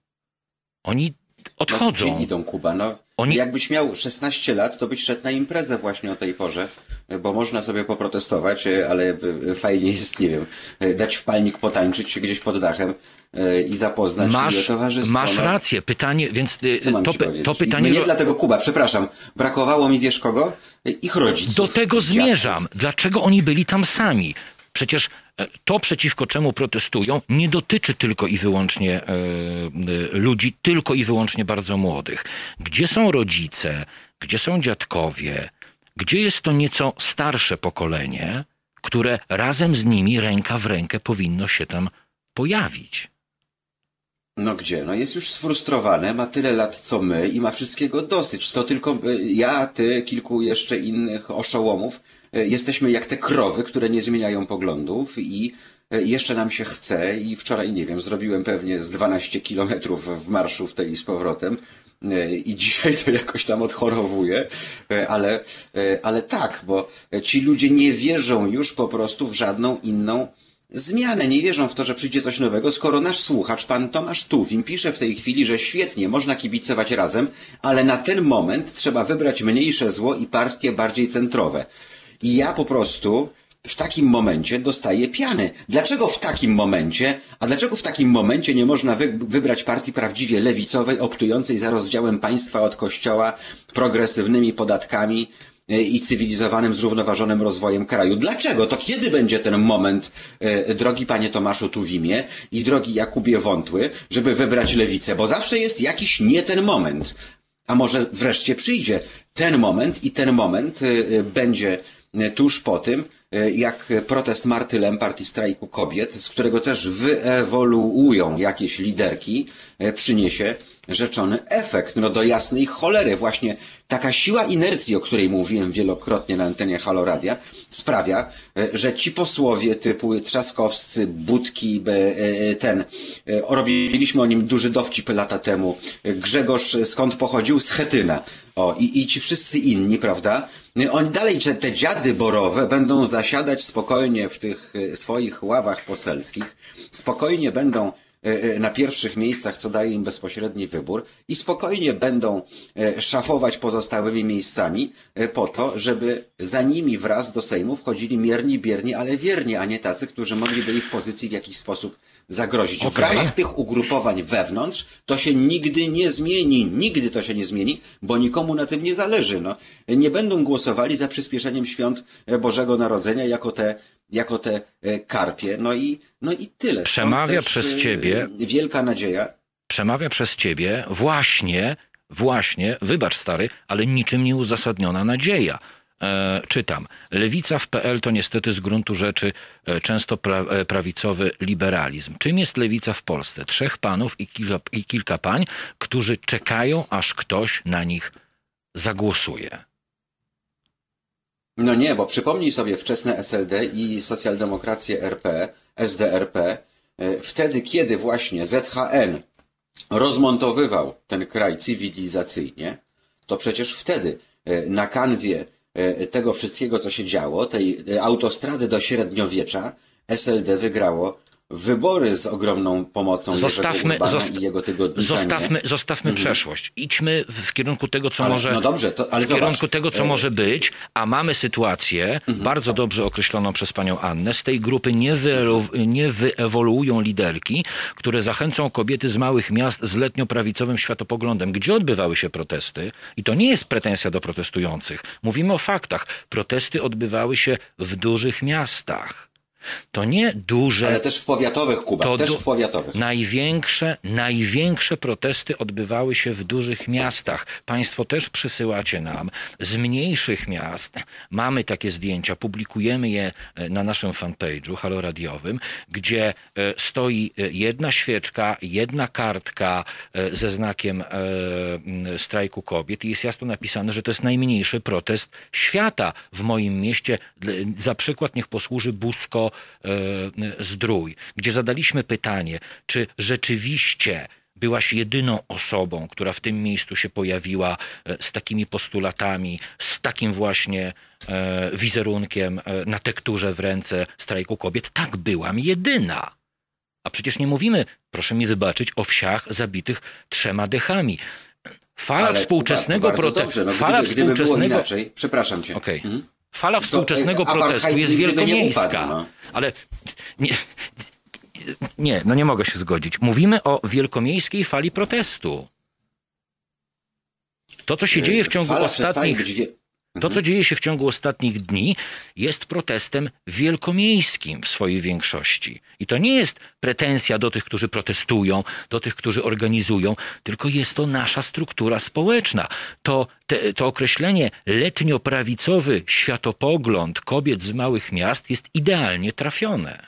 Oni odchodzą. No, gdzie idą, Kuba? No, Oni... Jakbyś miał 16 lat, to byś szedł na imprezę właśnie o tej porze bo można sobie poprotestować, e, ale e, fajnie jest, nie wiem, e, dać wpalnik potańczyć gdzieś pod dachem i zapoznać masz, towarzystwo. Masz rację. Pytanie, więc to, to pytanie... No nie dlatego, Kuba, przepraszam, brakowało mi, wiesz kogo? Ich rodziców. Do tego zmierzam. Dlaczego oni byli tam sami? Przecież to, przeciwko czemu protestują, nie dotyczy tylko i wyłącznie e, ludzi, tylko i wyłącznie bardzo młodych. Gdzie są rodzice, gdzie są dziadkowie, gdzie jest to nieco starsze pokolenie, które razem z nimi ręka w rękę powinno się tam pojawić. No gdzie? No jest już sfrustrowane, ma tyle lat co my i ma wszystkiego dosyć. To tylko e, ja, ty, kilku jeszcze innych oszołomów e, jesteśmy jak te krowy, które nie zmieniają poglądów i e, jeszcze nam się chce i wczoraj, nie wiem, zrobiłem pewnie z 12 kilometrów w marszu w tej i z powrotem i dzisiaj to jakoś tam odchorowuje, ale, ale tak, bo ci ludzie nie wierzą już po prostu w żadną inną zmianę. Nie wierzą w to, że przyjdzie coś nowego, skoro nasz słuchacz, pan Tomasz Tuwim, pisze w tej chwili, że świetnie, można kibicować razem, ale na ten moment trzeba wybrać mniejsze zło i partie bardziej centrowe. I ja po prostu w takim momencie dostaje piany. Dlaczego w takim momencie, a dlaczego w takim momencie nie można wy, wybrać partii prawdziwie lewicowej, optującej za rozdziałem państwa od kościoła, progresywnymi podatkami i cywilizowanym, zrównoważonym rozwojem kraju? Dlaczego? To kiedy będzie ten moment, e, drogi panie Tomaszu Tuwimie i drogi Jakubie Wątły, żeby wybrać lewicę? Bo zawsze jest jakiś nie ten moment. A może wreszcie przyjdzie ten moment i ten moment e, będzie tuż po tym, E, jak protest Marty Lempart i strajku kobiet, z którego też wyewoluują jakieś liderki, e, przyniesie rzeczony efekt. No do jasnej cholery właśnie taka siła inercji, o której mówiłem wielokrotnie na antenie Haloradia, sprawia, e, że ci posłowie typu Trzaskowscy, Budki, ten, robiliśmy o nim duży dowcip lata temu, Grzegorz skąd pochodził? Z Chetyna. O, i, i ci wszyscy inni, prawda? Oni dalej, że te dziady borowe będą zasiadać spokojnie w tych e, swoich ławach poselskich, spokojnie będą e, e, na pierwszych miejscach, co daje im bezpośredni wybór i spokojnie będą szafować pozostałymi miejscami po to, żeby za nimi wraz do Sejmu wchodzili mierni, bierni, ale wierni, a nie tacy, którzy mogliby ich pozycji w jakiś sposób zagrozić. Okay. W ramach tych ugrupowań wewnątrz to się nigdy nie zmieni. Nigdy to się nie zmieni, bo nikomu na tym nie zależy. No, nie będą głosowali za przyspieszeniem świąt Bożego Narodzenia jako te, jako te e, karpie. No i, no i tyle. Przemawia przez ciebie. E, wielka nadzieja. Przemawia przez ciebie właśnie, właśnie, wybacz stary, ale niczym nieuzasadniona nadzieja czytam. Lewica w PL to niestety z gruntu rzeczy e, często pra, e, prawicowy liberalizm. Czym jest lewica w Polsce? Trzech panów i kilka, i kilka pań, którzy czekają, aż ktoś na nich zagłosuje. No nie, bo przypomnij sobie wczesne SLD i socjaldemokrację RP, SDRP, wtedy kiedy właśnie ZHN rozmontowywał ten kraj cywilizacyjnie, to przecież wtedy na kanwie E, tego wszystkiego, co się działo, tej e, autostrady do średniowiecza, SLD wygrało wybory z ogromną pomocą zostawmy, zosta i jego tygodnika. Zostawmy, zostawmy mhm. przeszłość. Idźmy w kierunku tego, co ale, może. No dobrze, to, ale w zobacz. kierunku tego, co e, może być, a mamy sytuację mhm. bardzo dobrze określoną przez panią Annę. Z tej grupy nie, nie wyewoluują liderki, które zachęcą kobiety z małych miast z letnio-prawicowym światopoglądem. Gdzie odbywały się protesty? I to nie jest pretensja do protestujących. Mówimy o faktach. Protesty odbywały się w dużych miastach To nie duże. Ale też w powiatowych Kuba, to też w powiatowych. Największe, największe protesty odbywały się w dużych miastach. Państwo też przysyłacie nam z mniejszych miast. Mamy takie zdjęcia, publikujemy je e, na naszym fanpage'u haloradiowym, gdzie e, stoi e, jedna świeczka, jedna kartka ze znakiem strajku kobiet i jest jasno napisane, że to jest najmniejszy protest świata w moim mieście. Za przykład niech posłuży Busko Zdrój, gdzie zadaliśmy pytanie, czy rzeczywiście byłaś jedyną osobą, która w tym miejscu się pojawiła e, z takimi postulatami, z takim właśnie e, wizerunkiem e, na tekturze w ręce strajku kobiet. Tak, byłam jedyna. A przecież nie mówimy, proszę mi wybaczyć, o wsiach zabitych trzema dechami. Fala Ale, współczesnego protestu. No, fala gdyby, gdyby było współczesnego. inaczej, przepraszam cię. Okej. Mhm. Fala To, współczesnego e, apartheid protestu jest wielkomiejska. upadł, no. Ale nie, nie, no nie mogę się zgodzić. Mówimy o wielkomiejskiej fali protestu. To, co się dzieje w ciągu Fala ostatnich być. To, co dzieje się w ciągu ostatnich dni, jest protestem wielkomiejskim w swojej większości. I to nie jest pretensja do tych, którzy protestują, do tych, którzy organizują, tylko jest to nasza struktura społeczna. To, te, to określenie letnioprawicowy światopogląd kobiet z małych miast jest idealnie trafione.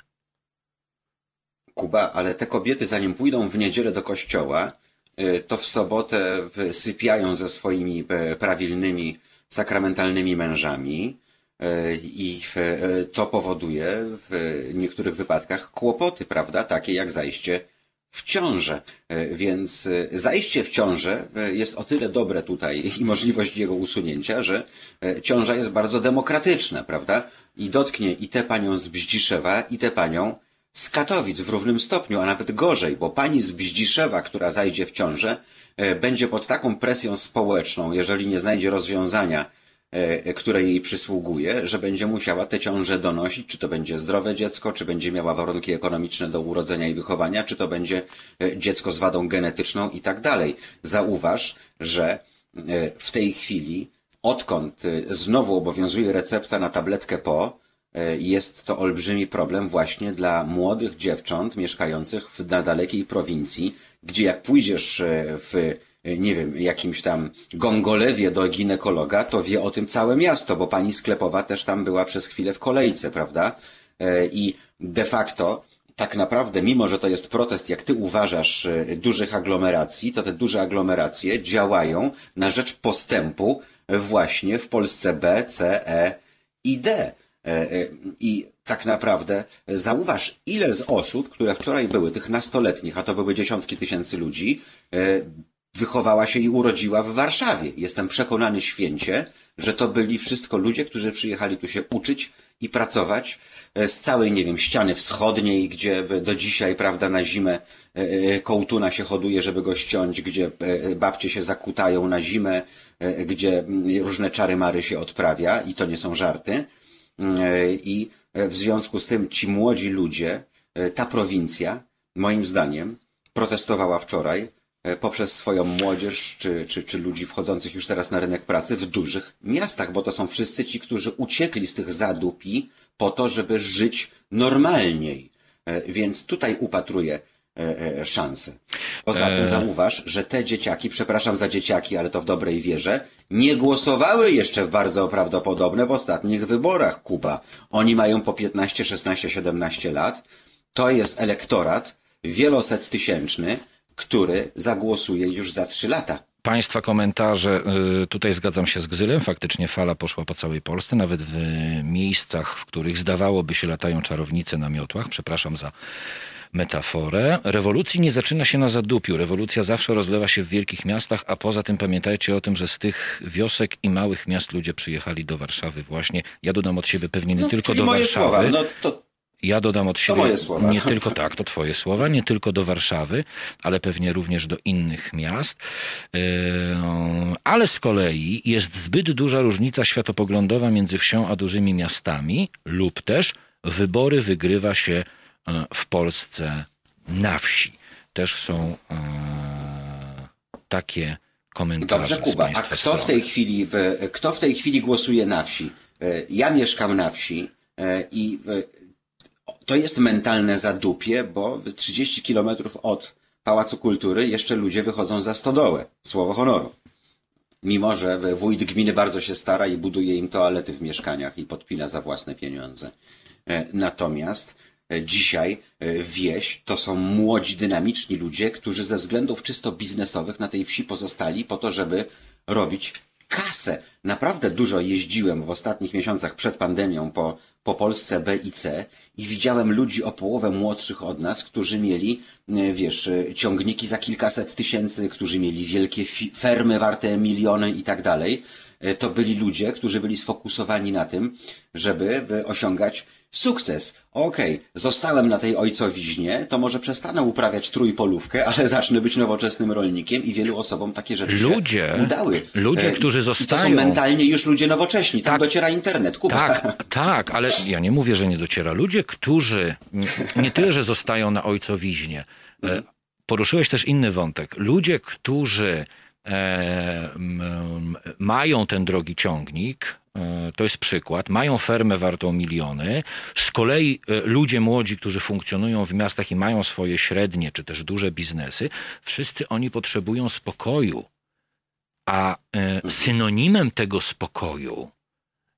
Kuba, ale te kobiety zanim pójdą w niedzielę do kościoła, y, to w sobotę sypiają ze swoimi e, prawilnymi, sakramentalnymi mężami e, i e, to powoduje w niektórych wypadkach kłopoty, prawda? Takie jak zajście w ciążę. E, Więc zajście w ciążę jest o tyle dobre tutaj i możliwość jego usunięcia, że ciąża jest bardzo demokratyczna, prawda? I dotknie i tę panią z Bździszewa, i tę panią z Katowic w równym stopniu, a nawet gorzej, bo pani z Bździszewa, która zajdzie w ciążę, e, będzie pod taką presją społeczną, jeżeli nie znajdzie rozwiązania, e, które jej przysługuje, że będzie musiała tę ciążę donosić, czy to będzie zdrowe dziecko, czy będzie miała warunki ekonomiczne do urodzenia i wychowania, czy to będzie e, dziecko z wadą genetyczną i tak dalej. Zauważ, że e, w tej chwili, odkąd e, znowu obowiązuje recepta na tabletkę po, e, jest to olbrzymi problem właśnie dla młodych dziewcząt mieszkających w, na dalekiej prowincji, gdzie jak pójdziesz e, w, e, nie wiem, jakimś tam Gongolewie do ginekologa, to wie o tym całe miasto, bo pani sklepowa też tam była przez chwilę w kolejce, prawda? E, I de facto tak naprawdę, mimo że to jest protest, jak ty uważasz, e, dużych aglomeracji, to te duże aglomeracje działają na rzecz postępu właśnie w Polsce B, C, E i D. E, e, I tak naprawdę e, zauważ, ile z osób, które wczoraj były, tych nastoletnich, a to były dziesiątki tysięcy ludzi, wychowała się i urodziła w Warszawie. Jestem przekonany święcie, że to byli wszystko ludzie, którzy przyjechali tu się uczyć i pracować z całej, nie wiem, ściany wschodniej, gdzie do dzisiaj, prawda, na zimę kołtuna się hoduje, żeby go ściąć, gdzie babcie się zakutają na zimę, gdzie mm, różne czary mary się odprawia i to nie są żarty. E, I e, w związku z tym ci młodzi ludzie, e, ta prowincja, moim zdaniem, protestowała wczoraj poprzez swoją młodzież, czy, czy, czy ludzi wchodzących już teraz na rynek pracy w dużych miastach, bo to są wszyscy ci, którzy uciekli z tych zadupi po to, żeby żyć normalniej. Więc tutaj upatruję e, e, szansę. Poza tym zauważ, że te dzieciaki, przepraszam za dzieciaki, ale to w dobrej wierze, nie głosowały jeszcze w bardzo prawdopodobne w ostatnich wyborach Kuba. Oni mają po 15, 16, 17 lat. To jest elektorat wieloset tysięczny, który zagłosuje już za 3 lata. Państwa komentarze, y, tutaj zgadzam się z Gzylem, faktycznie fala poszła po całej Polsce, nawet w miejscach, w których zdawałoby się latają czarownice na miotłach, przepraszam za metaforę. Rewolucji nie zaczyna się na zadupiu, rewolucja zawsze rozlewa się w wielkich miastach, a poza tym pamiętajcie o tym, że z tych wiosek i małych miast ludzie przyjechali do Warszawy właśnie. Ja dodam od siebie pewnie nie No, tylko do moje Warszawy. słowa, no to Ja dodam od siebie moje słowa. nie tylko tak, to twoje słowa, nie tylko do Warszawy, ale pewnie również do innych miast. Yy, Ale z kolei jest zbyt duża różnica światopoglądowa między wsią a dużymi miastami, lub też wybory wygrywa się w Polsce na wsi. Też są e, takie komentarze. Dobrze, Kuba, a kto w tej chwili, kto w tej chwili głosuje na wsi? E, Ja mieszkam na wsi e, i to jest mentalne zadupie, bo 30 kilometrów od Pałacu Kultury jeszcze ludzie wychodzą za stodołę. Słowo honoru. Mimo, że wójt gminy bardzo się stara i buduje im toalety w mieszkaniach i podpina za własne pieniądze. Natomiast dzisiaj e, wieś to są młodzi, dynamiczni ludzie, którzy ze względów czysto biznesowych na tej wsi pozostali po to, żeby robić kasę. Naprawdę dużo jeździłem w ostatnich miesiącach przed pandemią po, po Polsce B i C i widziałem ludzi o połowę młodszych od nas, którzy mieli, e, wiesz, e, ciągniki za kilkaset tysięcy, którzy mieli wielkie fermy warte miliony i tak dalej. E, to byli ludzie, którzy byli sfokusowani na tym, żeby osiągać sukces. Okej, okay, zostałem na tej ojcowiźnie, to może przestanę uprawiać trójpolówkę, ale zacznę być nowoczesnym rolnikiem i wielu osobom takie rzeczy ludzie, się udały. Ludzie, e, którzy zostają... I to są mentalnie już ludzie nowocześni, tam tak, dociera internet, Kuba. Tak, tak, ale ja nie mówię, że nie dociera. Ludzie, którzy nie tyle, że zostają na ojcowiźnie, e, poruszyłeś też inny wątek. Ludzie, którzy mają ten drogi ciągnik, e, to jest przykład, mają fermę wartą miliony, z kolei e, ludzie młodzi, którzy funkcjonują w miastach i mają swoje średnie czy też duże biznesy, wszyscy oni potrzebują spokoju. A e, synonimem tego spokoju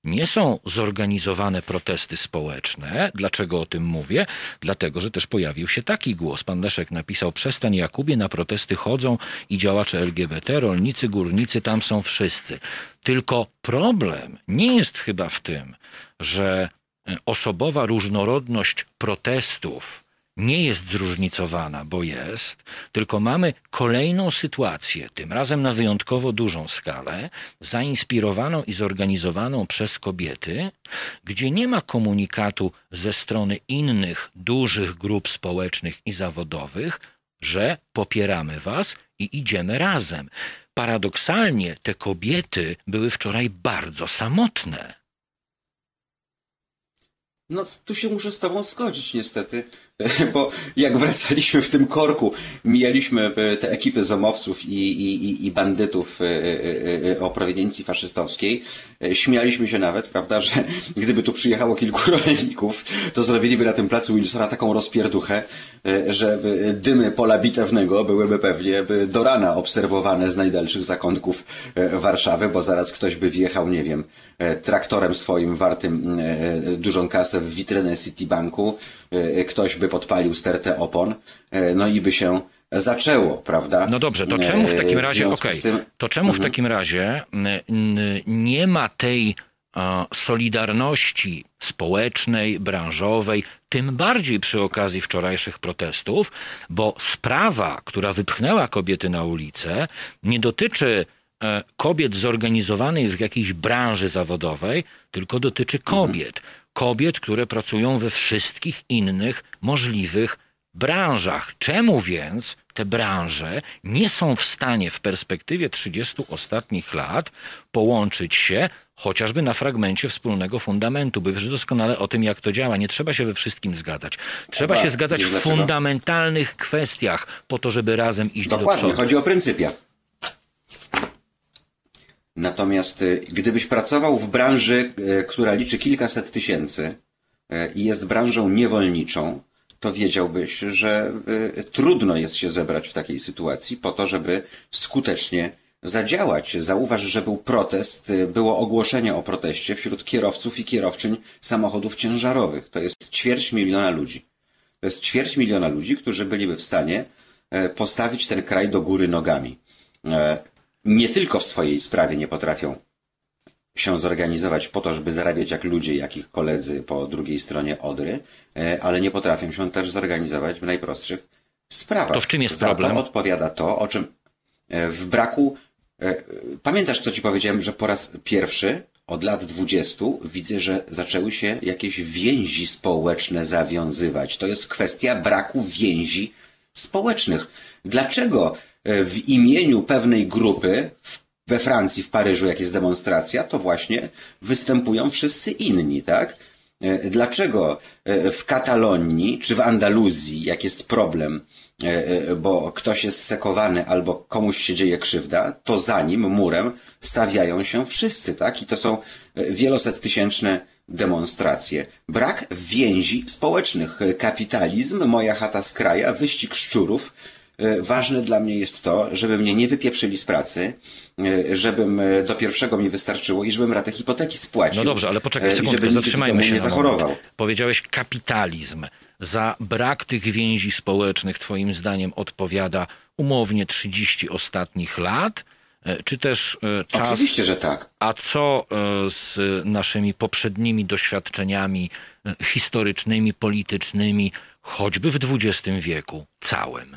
nie są zorganizowane protesty społeczne. Dlaczego o tym mówię? Dlatego, że też pojawił się taki głos. Pan Leszek napisał: Przestań Jakubie, na protesty chodzą i działacze LGBT, rolnicy, górnicy, tam są wszyscy. Tylko problem nie jest chyba w tym, że e, osobowa różnorodność protestów nie jest zróżnicowana, bo jest, tylko mamy kolejną sytuację, tym razem na wyjątkowo dużą skalę, zainspirowaną i zorganizowaną przez kobiety, gdzie nie ma komunikatu ze strony innych dużych grup społecznych i zawodowych, że popieramy was i idziemy razem. Paradoksalnie te kobiety były wczoraj bardzo samotne. No, tu się muszę z tobą zgodzić niestety, bo jak wracaliśmy w tym korku, mijaliśmy e, te ekipy zomowców i, i, i bandytów e, e, o proweniencji faszystowskiej, śmialiśmy się nawet, prawda, że gdyby tu przyjechało kilku rolników, to zrobiliby na tym placu Wilsona taką rozpierduchę, że dymy pola bitewnego byłyby pewnie do rana obserwowane z najdalszych zakątków Warszawy, bo zaraz ktoś by wjechał, nie wiem, traktorem swoim wartym dużą kasę w witrynę Citibanku, ktoś by podpalił stertę opon, no i by się zaczęło, prawda? No dobrze, to czemu w takim razie, okej, okay, tym... to czemu w mhm. takim razie nie ma tej solidarności społecznej, branżowej, tym bardziej przy okazji wczorajszych protestów, bo sprawa, która wypchnęła kobiety na ulicę, nie dotyczy e, kobiet zorganizowanych w jakiejś branży zawodowej, tylko dotyczy kobiet. Kobiet, które pracują we wszystkich innych możliwych branżach. Czemu więc te branże nie są w stanie w perspektywie 30 ostatnich lat połączyć się chociażby na fragmencie wspólnego fundamentu, by wiesz doskonale o tym, jak to działa. Nie trzeba się we wszystkim zgadzać. Trzeba się zgadzać w fundamentalnych kwestiach po to, żeby razem iść Dokładnie, do przodu. chodzi o pryncypia. Natomiast y, gdybyś pracował w branży, y, która liczy kilkaset tysięcy y, i jest branżą niewolniczą, to wiedziałbyś, że trudno jest się zebrać w takiej sytuacji po to, żeby skutecznie zadziałać. Zauważ, że był protest, było ogłoszenie o proteście wśród kierowców i kierowczyń samochodów ciężarowych. To jest ćwierć miliona ludzi. To jest ćwierć miliona ludzi, którzy byliby w stanie e, postawić ten kraj do góry nogami. E, nie tylko w swojej sprawie nie potrafią się zorganizować po to, żeby zarabiać jak ludzie, jak ich koledzy po drugiej stronie Odry, e, ale nie potrafią się też zorganizować w najprostszych sprawach. To w czym jest Za problem? to odpowiada to, o czym w braku E, pamiętasz, co ci powiedziałem, że po raz pierwszy od lat dwudziestu widzę, że zaczęły się jakieś więzi społeczne zawiązywać. To jest kwestia braku więzi społecznych. Dlaczego e, w imieniu pewnej grupy we Francji, w Paryżu, jak jest demonstracja, to właśnie występują wszyscy inni, tak? E, dlaczego w Katalonii czy w Andaluzji, jak jest problem, E, e, bo ktoś jest sekowany albo komuś się dzieje krzywda, to za nim murem stawiają się wszyscy, tak? I to są e, wielosettysięczne demonstracje. Brak więzi społecznych. Kapitalizm, moja chata z kraja, wyścig szczurów. E, Ważne dla mnie jest to, żeby mnie nie wypieprzyli z pracy, e, żebym e, do pierwszego mi wystarczyło i żebym ratę hipoteki spłacił. No dobrze, ale poczekaj sekundkę, żeby zatrzymajmy się nie zachorował. Powiedziałeś kapitalizm. Za brak tych więzi społecznych, twoim zdaniem, odpowiada umownie 30 ostatnich lat, czy też czas... Oczywiście, że tak. A co z naszymi poprzednimi doświadczeniami historycznymi, politycznymi, choćby w XX wieku całym?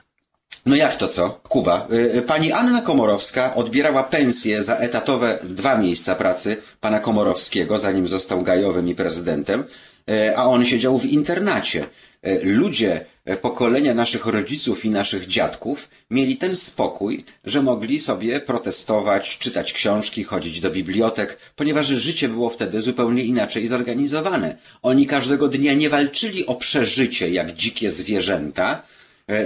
No jak to co? Kuba. Y, y, Pani Anna Komorowska odbierała pensję za etatowe dwa miejsca pracy pana Komorowskiego, zanim został gajowym i prezydentem, y, a on siedział w internacie. Ludzie pokolenia naszych rodziców i naszych dziadków mieli ten spokój, że mogli sobie protestować, czytać książki, chodzić do bibliotek, ponieważ życie było wtedy zupełnie inaczej zorganizowane. Oni każdego dnia nie walczyli o przeżycie jak dzikie zwierzęta,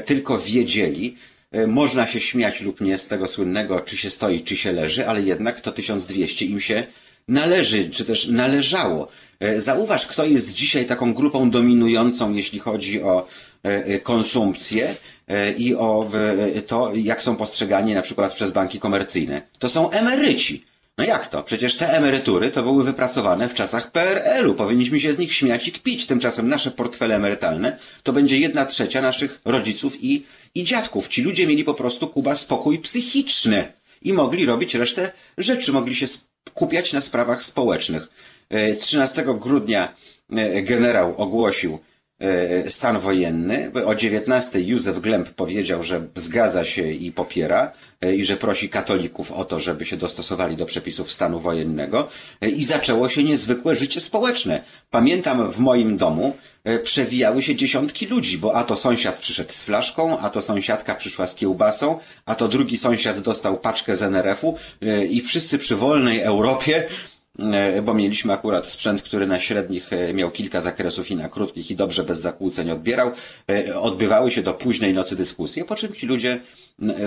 tylko wiedzieli, e, można się śmiać lub nie z tego słynnego, czy się stoi, czy się leży, ale jednak to 1200 im się należy, czy też należało. E, Zauważ, kto jest dzisiaj taką grupą dominującą, jeśli chodzi o e, e, konsumpcję e, i o e, to, jak są postrzegani na przykład przez banki komercyjne. To są emeryci. No jak to? Przecież te emerytury to były wypracowane w czasach PRL-u. Powinniśmy się z nich śmiać i kpić. Tymczasem nasze portfele emerytalne to będzie jedna trzecia naszych rodziców i, i dziadków. Ci ludzie mieli po prostu, Kuba, spokój psychiczny i mogli robić resztę rzeczy. Mogli się skupiać na sprawach społecznych. E, 13 grudnia e, generał ogłosił e, stan wojenny. O 19 Józef Glemp powiedział, że zgadza się i popiera e, i że prosi katolików o to, żeby się dostosowali do przepisów stanu wojennego e, i zaczęło się niezwykłe życie społeczne. Pamiętam w moim domu e, przewijały się dziesiątki ludzi, bo a to sąsiad przyszedł z flaszką, a to sąsiadka przyszła z kiełbasą, a to drugi sąsiad dostał paczkę z NRF-u e, i wszyscy przy wolnej Europie e, bo mieliśmy akurat sprzęt, który na średnich e, miał kilka zakresów i na krótkich i dobrze bez zakłóceń odbierał. E, Odbywały się do późnej nocy dyskusje, po czym ci ludzie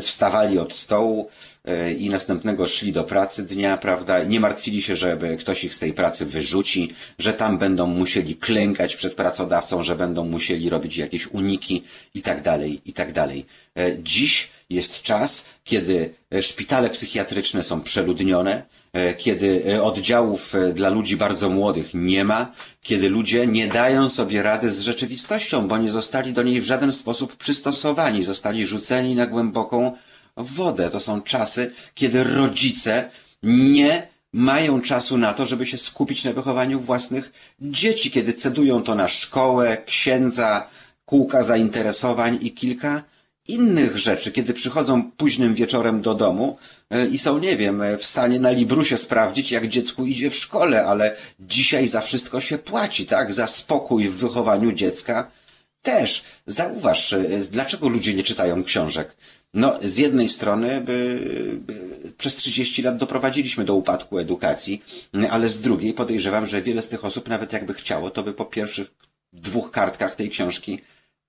wstawali od stołu e, i następnego szli do pracy dnia, prawda? I nie martwili się, żeby ktoś ich z tej pracy wyrzuci, że tam będą musieli klękać przed pracodawcą, że będą musieli robić jakieś uniki i tak dalej, i tak dalej. E, Dziś jest czas, kiedy e, szpitale psychiatryczne są przeludnione, e, kiedy e, oddziałów e, dla ludzi bardzo młodych nie ma, kiedy ludzie nie dają sobie rady z rzeczywistością, bo nie zostali do niej w żaden sposób przystosowani, zostali rzuceni na głęboką wodę. To są czasy, kiedy rodzice nie mają czasu na to, żeby się skupić na wychowaniu własnych dzieci, kiedy cedują to na szkołę, księdza, kółka zainteresowań i kilka innych rzeczy, kiedy przychodzą późnym wieczorem do domu e, i są, nie wiem, e, w stanie na Librusie sprawdzić, jak dziecku idzie w szkole, ale dzisiaj za wszystko się płaci, tak? Za spokój w wychowaniu dziecka też. Zauważ, e, dlaczego ludzie nie czytają książek? No, z jednej strony by, by, przez 30 lat doprowadziliśmy do upadku edukacji, ale z drugiej podejrzewam, że wiele z tych osób, nawet jakby chciało, to by po pierwszych dwóch kartkach tej książki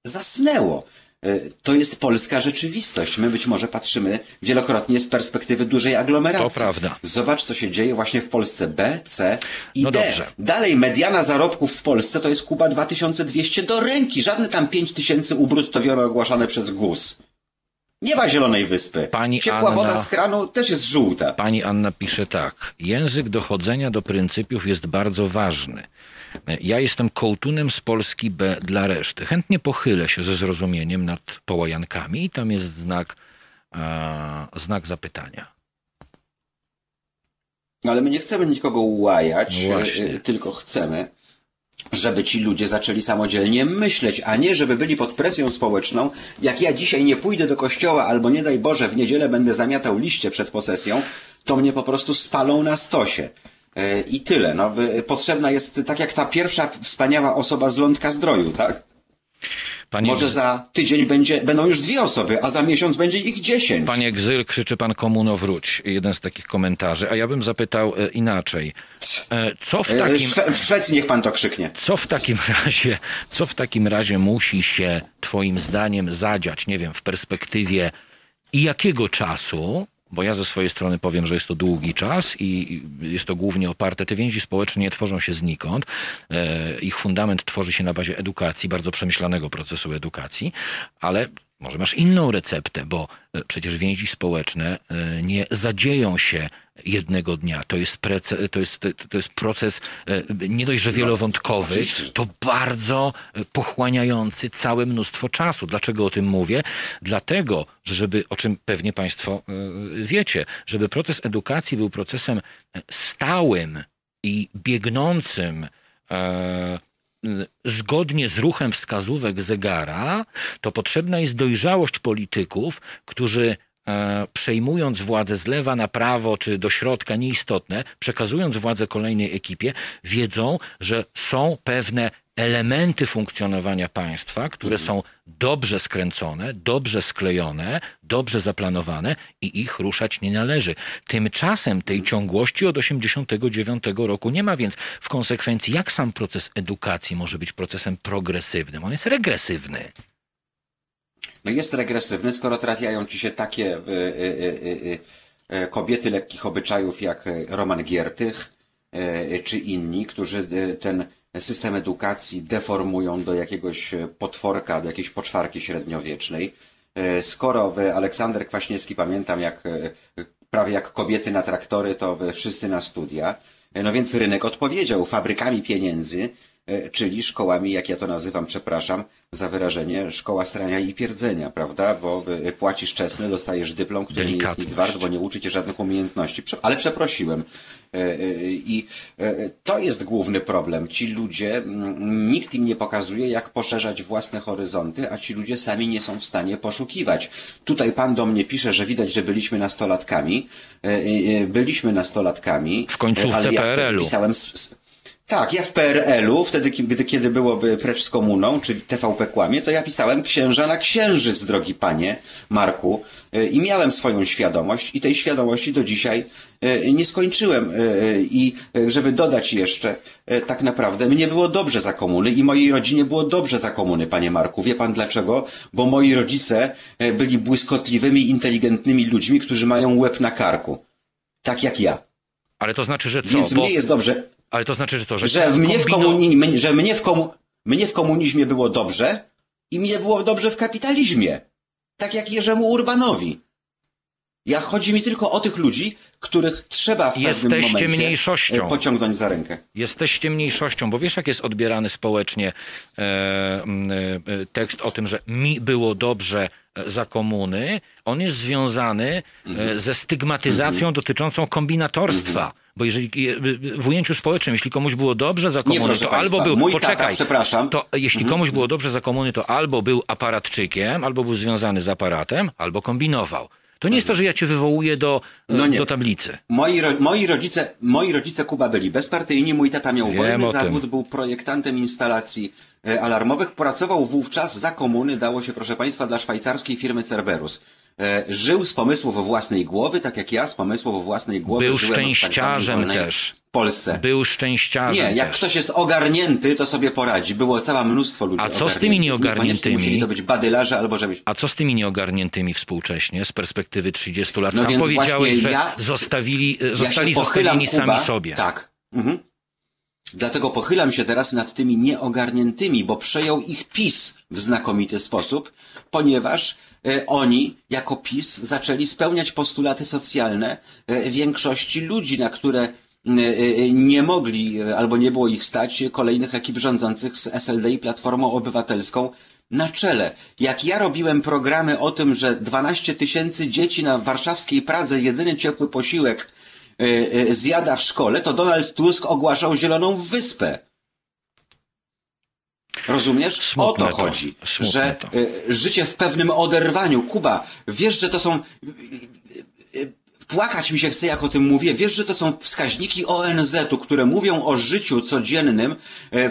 zasnęło. E, To jest polska rzeczywistość. My być może patrzymy wielokrotnie z perspektywy dużej aglomeracji. To prawda. Zobacz, co się dzieje właśnie w Polsce B, C i No D. dobrze. Dalej, mediana zarobków w Polsce to jest Kuba 2200 do ręki. Żadne tam 5000 ubruttowione ogłaszane przez GUS. Nie ma Zielonej Wyspy. Pani Ciepła Anna- woda z kranu też jest żółta. Pani Anna pisze tak. Język dochodzenia do pryncypiów jest bardzo ważny. Ja jestem kołtunem z Polski B dla reszty. Chętnie pochylę się ze zrozumieniem nad połajankami i tam jest znak, znak zapytania. No ale my nie chcemy nikogo łajać, No właśnie. e, tylko chcemy, żeby ci ludzie zaczęli samodzielnie myśleć, a nie żeby byli pod presją społeczną. Jak ja dzisiaj nie pójdę do kościoła, albo nie daj Boże, w niedzielę będę zamiatał liście przed posesją, to mnie po prostu spalą na stosie. E, I tyle. No, potrzebna jest, tak jak ta pierwsza wspaniała osoba z lądka zdroju, tak? Panie, Może za tydzień będzie, będą już dwie osoby, a za miesiąc będzie ich dziesięć. Panie Gzyl, krzyczy pan komuno wróć. Jeden z takich komentarzy. A ja bym zapytał e, inaczej. E, co w E, takim... Szwe- w Szwecji niech pan to krzyknie. Co w takim razie, co w takim razie musi się twoim zdaniem zadziać, nie wiem, w perspektywie i jakiego czasu, bo ja ze swojej strony powiem, że jest to długi czas i jest to głównie oparte, te więzi społeczne nie tworzą się znikąd. E, ich fundament tworzy się na bazie edukacji, bardzo przemyślanego procesu edukacji, ale może masz inną receptę, bo e, przecież więzi społeczne e, nie zadzieją się jednego dnia. To jest, prece, to jest, to jest proces e, nie dość, że no, wielowątkowy, to bardzo pochłaniający całe mnóstwo czasu. Dlaczego o tym mówię? Dlatego, że żeby, o czym pewnie Państwo wiecie, żeby proces edukacji był procesem stałym i biegnącym, zgodnie z ruchem wskazówek zegara, to potrzebna jest dojrzałość polityków, którzy e, przejmując władzę z lewa na prawo czy do środka, nieistotne, przekazując władzę kolejnej ekipie, wiedzą, że są pewne elementy funkcjonowania państwa, które mhm. są dobrze skręcone, dobrze sklejone, dobrze zaplanowane i ich ruszać nie należy. Tymczasem tej mhm. ciągłości od 89 roku nie ma, więc w konsekwencji jak sam proces edukacji może być procesem progresywnym? On jest regresywny. No jest regresywny, skoro trafiają ci się takie y, y, y, kobiety lekkich obyczajów jak Roman Giertych czy inni, którzy ten system edukacji deformują do jakiegoś e, potworka, do jakiejś poczwarki średniowiecznej. E, skoro Aleksander Kwaśniewski, pamiętam jak e, prawie jak kobiety na traktory, to wszyscy na studia. No więc rynek odpowiedział fabrykami pieniędzy, czyli szkołami, jak ja to nazywam, przepraszam za wyrażenie, szkoła strania i pierdzenia, prawda? Bo płacisz czesny, dostajesz dyplom, który nie jest nic wart, bo nie uczy cię żadnych umiejętności. Ale przeprosiłem. E, e, I e, to jest główny problem. Ci ludzie, nikt im nie pokazuje, jak poszerzać własne horyzonty, a ci ludzie sami nie są w stanie poszukiwać. Tutaj pan do mnie pisze, że widać, że byliśmy nastolatkami. Byliśmy nastolatkami. W końcówce ale ja PRL-u. Pisałem tak, ja w PRL-u, wtedy kiedy, kiedy byłoby precz z komuną, czy TVP kłamie, to ja pisałem księża na księżyc, drogi panie Marku, e, i miałem swoją świadomość i tej świadomości do dzisiaj e, nie skończyłem. E, I żeby dodać jeszcze, tak naprawdę mnie było dobrze za komuny i mojej rodzinie było dobrze za komuny, panie Marku. Wie pan dlaczego? Bo moi rodzice byli błyskotliwymi, inteligentnymi ludźmi, którzy mają łeb na karku. Tak jak ja. Ale to znaczy, że co? Więc Bo... mnie jest dobrze. Ale to znaczy, że to, że... Że, mnie, w komuni... że mnie, w komu... mnie w komunizmie było dobrze i mnie było dobrze w kapitalizmie. Tak jak Jerzemu Urbanowi. Ja chodzi mi tylko o tych ludzi, których trzeba w Jesteście pewnym momencie mniejszością. E, pociągnąć za rękę. Jesteście mniejszością, bo wiesz jak jest odbierany społecznie e, e, tekst o tym, że mi było dobrze za komuny, on jest związany mhm. ze stygmatyzacją mhm. dotyczącą kombinatorstwa. Mhm. Bo jeżeli w ujęciu społecznym, jeśli komuś było dobrze za komuny, to Państwa, albo był. Mój poczekaj, tata, przepraszam. To jeśli mhm. komuś było dobrze za komuny, to albo był aparatczykiem, albo był związany z aparatem, albo kombinował. To nie jest to, że ja cię wywołuję do, no do tablicy. Moi, ro, moi, rodzice, moi rodzice Kuba byli bezpartyjni, mój tata miał Wiem wolny zawód, był projektantem instalacji e, alarmowych, pracował wówczas za komuny, dało się proszę Państwa, dla szwajcarskiej firmy Cerberus. E, żył z pomysłów własnej głowy, tak jak ja z pomysłów własnej głowy Był tak szczęściarzem tak też. W Polsce. Był szczęściarzem. Nie, jak też. ktoś jest ogarnięty, to sobie poradzi. Było całe mnóstwo ludzi. A co z tymi nieogarniętymi? Musieli to być badylarze albo żeby. A co z tymi nieogarniętymi współcześnie, z perspektywy 30 lat? No Sam powiedziałeś, że ja, zostawili, zostali ja zostawieni Kuba, sami sobie. Tak. Mhm. Dlatego pochylam się teraz nad tymi nieogarniętymi, bo przejął ich PiS w znakomity sposób, ponieważ e, oni jako PiS zaczęli spełniać postulaty socjalne e, większości ludzi, na które e, nie mogli albo nie było ich stać kolejnych ekip rządzących z SLD i Platformą Obywatelską na czele. Jak ja robiłem programy o tym, że 12 tysięcy dzieci na warszawskiej Pradze jedyny ciepły posiłek zjada w szkole, to Donald Tusk ogłaszał Zieloną Wyspę. Rozumiesz? Smutne o to, to chodzi, że to. Y, życie w pewnym oderwaniu. Kuba, wiesz, że to są... Płakać mi się chce, jak o tym mówię. Wiesz, że to są wskaźniki ONZ-u, które mówią o życiu codziennym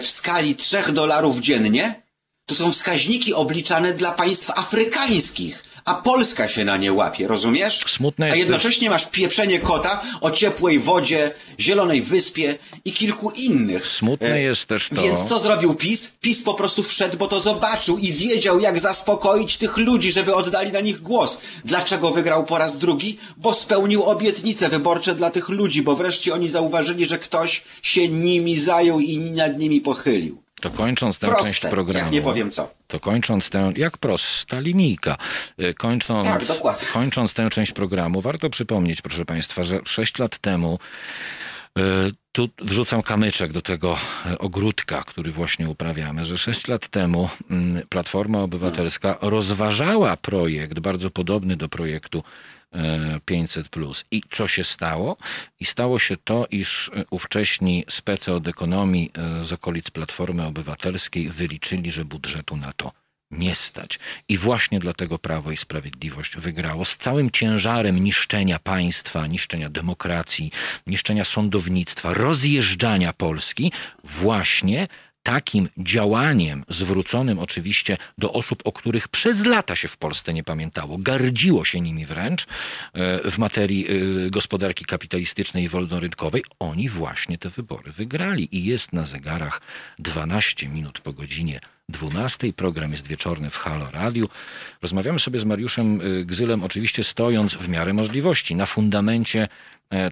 w skali 3 dolarów dziennie? To są wskaźniki obliczane dla państw afrykańskich, a Polska się na nie łapie, rozumiesz? Smutne A jest jednocześnie masz pieprzenie kota o ciepłej wodzie, zielonej wyspie i kilku innych. Smutne E, jest też to- Więc co zrobił PiS? PiS po prostu wszedł, bo to zobaczył i wiedział, jak zaspokoić tych ludzi, żeby oddali na nich głos. Dlaczego wygrał po raz drugi? Bo spełnił obietnice wyborcze dla tych ludzi, bo wreszcie oni zauważyli, że ktoś się nimi zajął i nad nimi pochylił. To kończąc tę Proste, część programu. jak nie powiem co. To kończąc tę, jak prosta linijka, Y, kończąc, Tak, dokładnie. kończąc tę część programu, warto przypomnieć, proszę Państwa, że sześć lat temu y, tu wrzucam kamyczek do tego y, ogródka, który właśnie uprawiamy, że sześć lat temu mm, Platforma Obywatelska rozważała projekt bardzo podobny do projektu e, 500. I co się stało? I stało się to, iż e, ówcześni spece od ekonomii e, z okolic Platformy Obywatelskiej wyliczyli, że budżetu na to nie stać. I właśnie dlatego Prawo i Sprawiedliwość wygrało z całym ciężarem niszczenia państwa, niszczenia demokracji, niszczenia sądownictwa, rozjeżdżania Polski, właśnie takim działaniem zwróconym oczywiście do osób, o których przez lata się w Polsce nie pamiętało, gardziło się nimi wręcz e, w materii e, gospodarki kapitalistycznej i wolnorynkowej, oni właśnie te wybory wygrali i jest na zegarach 12 minut po godzinie 12. Program jest wieczorny w Halo Radiu. Rozmawiamy sobie z Mariuszem y, Gzylem, oczywiście stojąc w miarę możliwości na fundamencie e,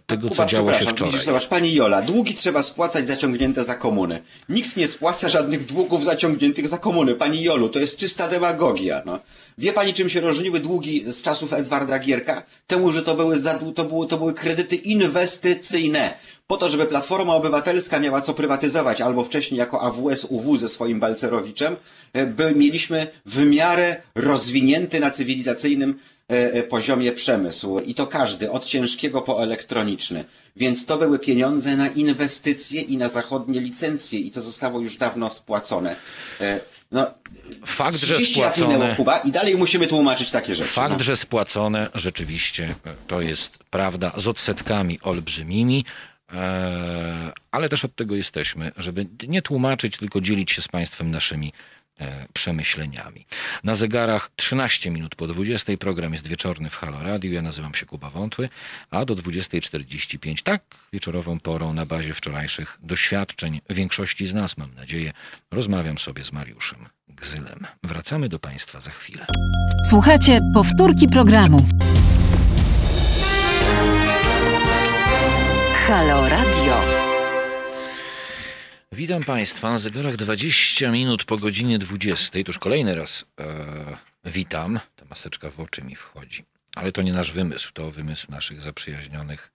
tego, Kuba, co działo się przepraszam, wczoraj. Widzisz, zobacz, pani Jola, długi trzeba spłacać zaciągnięte za komuny. Nikt nie spłaca żadnych długów zaciągniętych za komuny. Pani Jolu, to jest czysta demagogia. No. Wie pani, czym się różniły długi z czasów Edwarda Gierka? Temu, że to były, to były, to były kredyty inwestycyjne. Po to, żeby Platforma Obywatelska miała co prywatyzować, albo wcześniej jako AWS UW ze swoim Balcerowiczem, e, by mieliśmy w miarę rozwinięty na cywilizacyjnym e, e, poziomie przemysł. I to każdy, od ciężkiego po elektroniczny. Więc to były pieniądze na inwestycje i na zachodnie licencje i to zostało już dawno spłacone. No, Fakt, że 30 lat spłacone- minęło Kuba i dalej musimy tłumaczyć takie rzeczy. Fakt, no. że spłacone rzeczywiście to jest prawda z odsetkami olbrzymimi, ale też od tego jesteśmy, żeby nie tłumaczyć, tylko dzielić się z Państwem naszymi e, przemyśleniami. Na zegarach 13 minut po 20 program jest wieczorny w Halo Radio. Ja nazywam się Kuba Wątły, a do 20.45 tak wieczorową porą na bazie wczorajszych doświadczeń większości z nas, mam nadzieję, rozmawiam sobie z Mariuszem Gzylem. Wracamy do Państwa za chwilę. Słuchajcie powtórki programu. Halo Radio. Witam Państwa zegarach 20 minut po godzinie 20. To już kolejny raz e, witam. Ta maseczka w oczy mi wchodzi. Ale to nie nasz wymysł, to wymysł naszych zaprzyjaźnionych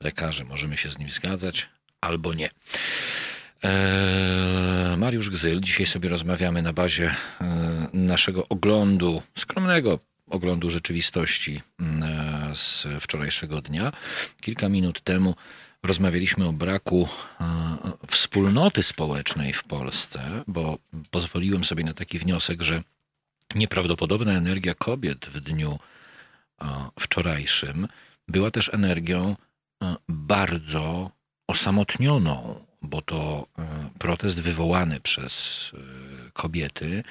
lekarzy. Możemy się z nim zgadzać albo nie. E, Mariusz Gzyl. Dzisiaj sobie rozmawiamy na bazie e, naszego oglądu, skromnego oglądu rzeczywistości e, z wczorajszego dnia. Kilka minut temu rozmawialiśmy o braku e, wspólnoty społecznej w Polsce, bo pozwoliłem sobie na taki wniosek, że nieprawdopodobna energia kobiet w dniu e, wczorajszym była też energią e, bardzo osamotnioną, bo to e, protest wywołany przez e, kobiety,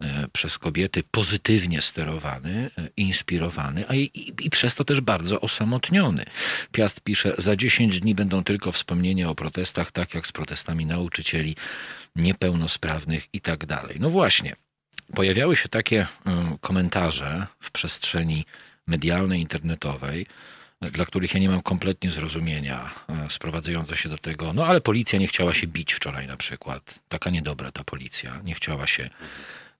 e, przez kobiety pozytywnie sterowany, inspirowany, a i, i, i przez to też bardzo osamotniony. Piast pisze, za 10 dni będą tylko wspomnienia o protestach, tak jak z protestami nauczycieli niepełnosprawnych i tak dalej. No właśnie, pojawiały się takie komentarze w przestrzeni medialnej, internetowej, dla których ja nie mam kompletnie zrozumienia, e, sprowadzające się do tego, no ale policja nie chciała się bić wczoraj na przykład. Taka niedobra ta policja, nie chciała się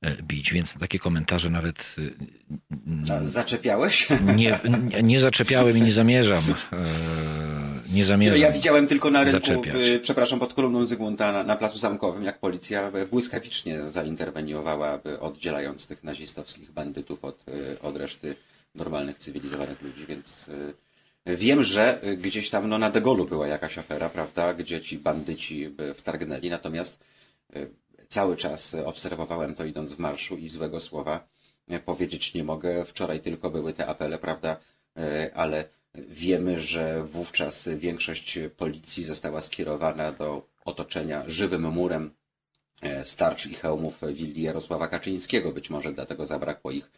e, bić, więc takie komentarze nawet e, Zaczepiałeś? nie, nie, nie zaczepiałem i nie zamierzam. Nie zamierzam. Ja widziałem tylko na rynku, zaczepiać. przepraszam, pod kolumną Zygmunta na, na Placu Zamkowym, jak policja błyskawicznie zainterweniowała, oddzielając tych nazistowskich bandytów od, od reszty normalnych, cywilizowanych ludzi, więc wiem, że y, gdzieś tam no, na Degolu była jakaś afera, prawda, gdzie ci bandyci by wtargnęli, natomiast y, cały czas obserwowałem to idąc w marszu i złego słowa y, powiedzieć nie mogę. Wczoraj tylko były te apele, prawda, y, ale Wiemy, że wówczas większość policji została skierowana do otoczenia żywym murem e, starcz i hełmów willi Jarosława Kaczyńskiego. Być może dlatego zabrakło ich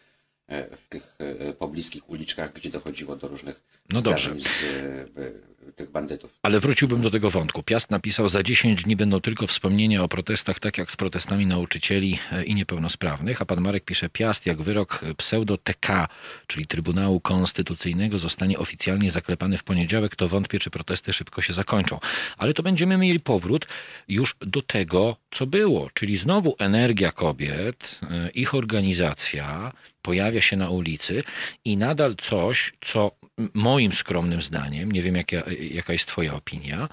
w tych e, pobliskich uliczkach, gdzie dochodziło do różnych No zdarzeń z e, tych bandytów. Ale wróciłbym do tego wątku. Piast napisał, za 10 dni będą tylko wspomnienia o protestach, tak jak z protestami nauczycieli e, i niepełnosprawnych. A pan Marek pisze, Piast jak wyrok pseudo-TK, czyli Trybunału Konstytucyjnego zostanie oficjalnie zaklepany w poniedziałek, to wątpię, czy protesty szybko się zakończą. Ale to będziemy mieli powrót już do tego, co było, czyli znowu energia kobiet, e, ich organizacja pojawia się na ulicy i nadal coś, co moim skromnym zdaniem, nie wiem jaka, jaka jest twoja opinia,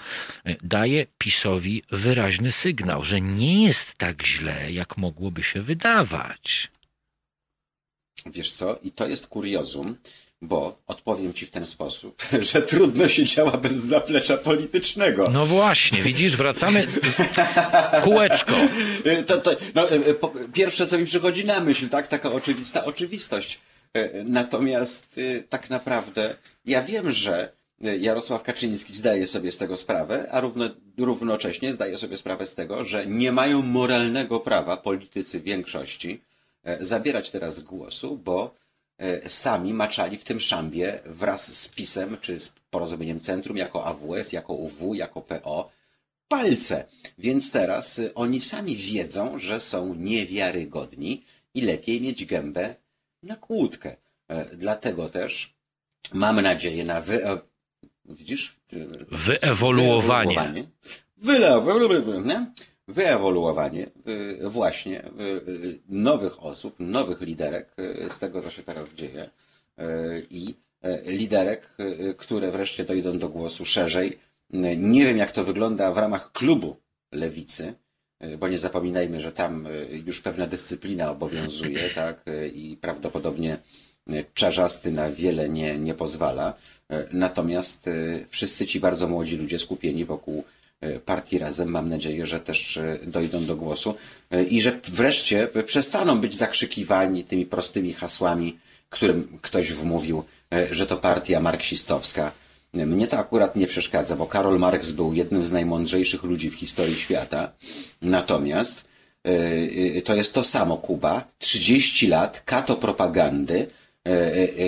daje PiSowi wyraźny sygnał, że nie jest tak źle, jak mogłoby się wydawać. Wiesz co? I to jest kuriozum, bo odpowiem ci w ten sposób, że trudno się działa bez zaplecza politycznego. No właśnie, widzisz, wracamy kółeczko. Y, To, to, no, y, po, pierwsze, co mi przychodzi na myśl, tak, taka oczywista oczywistość. Natomiast tak naprawdę ja wiem, że Jarosław Kaczyński zdaje sobie z tego sprawę, a równo, równocześnie zdaje sobie sprawę z tego, że nie mają moralnego prawa politycy większości e, zabierać teraz głosu, bo e, sami maczali w tym szambie wraz z PiSem, czy z porozumieniem Centrum, jako AWS, jako UW, jako PO, palce. Więc teraz y, oni sami wiedzą, że są niewiarygodni i lepiej mieć gębę na kłódkę. E, Dlatego też mamy nadzieję na wy... e, Widzisz? Wyewoluowanie. Wyewoluowanie. Wyewoluowanie y, właśnie y, y, nowych osób, nowych liderek z tego, co się teraz dzieje i liderek, które wreszcie dojdą do głosu szerzej. Nie wiem, jak to wygląda w ramach klubu lewicy, bo nie zapominajmy, że tam już pewna dyscyplina obowiązuje, tak, i prawdopodobnie czarzasty na wiele nie, nie pozwala. Natomiast wszyscy ci bardzo młodzi ludzie skupieni wokół partii razem, mam nadzieję, że też y, dojdą do głosu y, i że wreszcie przestaną być zakrzykiwani tymi prostymi hasłami, którym ktoś wmówił, że to partia marksistowska. Mnie to akurat nie przeszkadza, bo Karol Marx był jednym z najmądrzejszych ludzi w historii świata. Natomiast to jest to samo Kuba, 30 lat kato propagandy,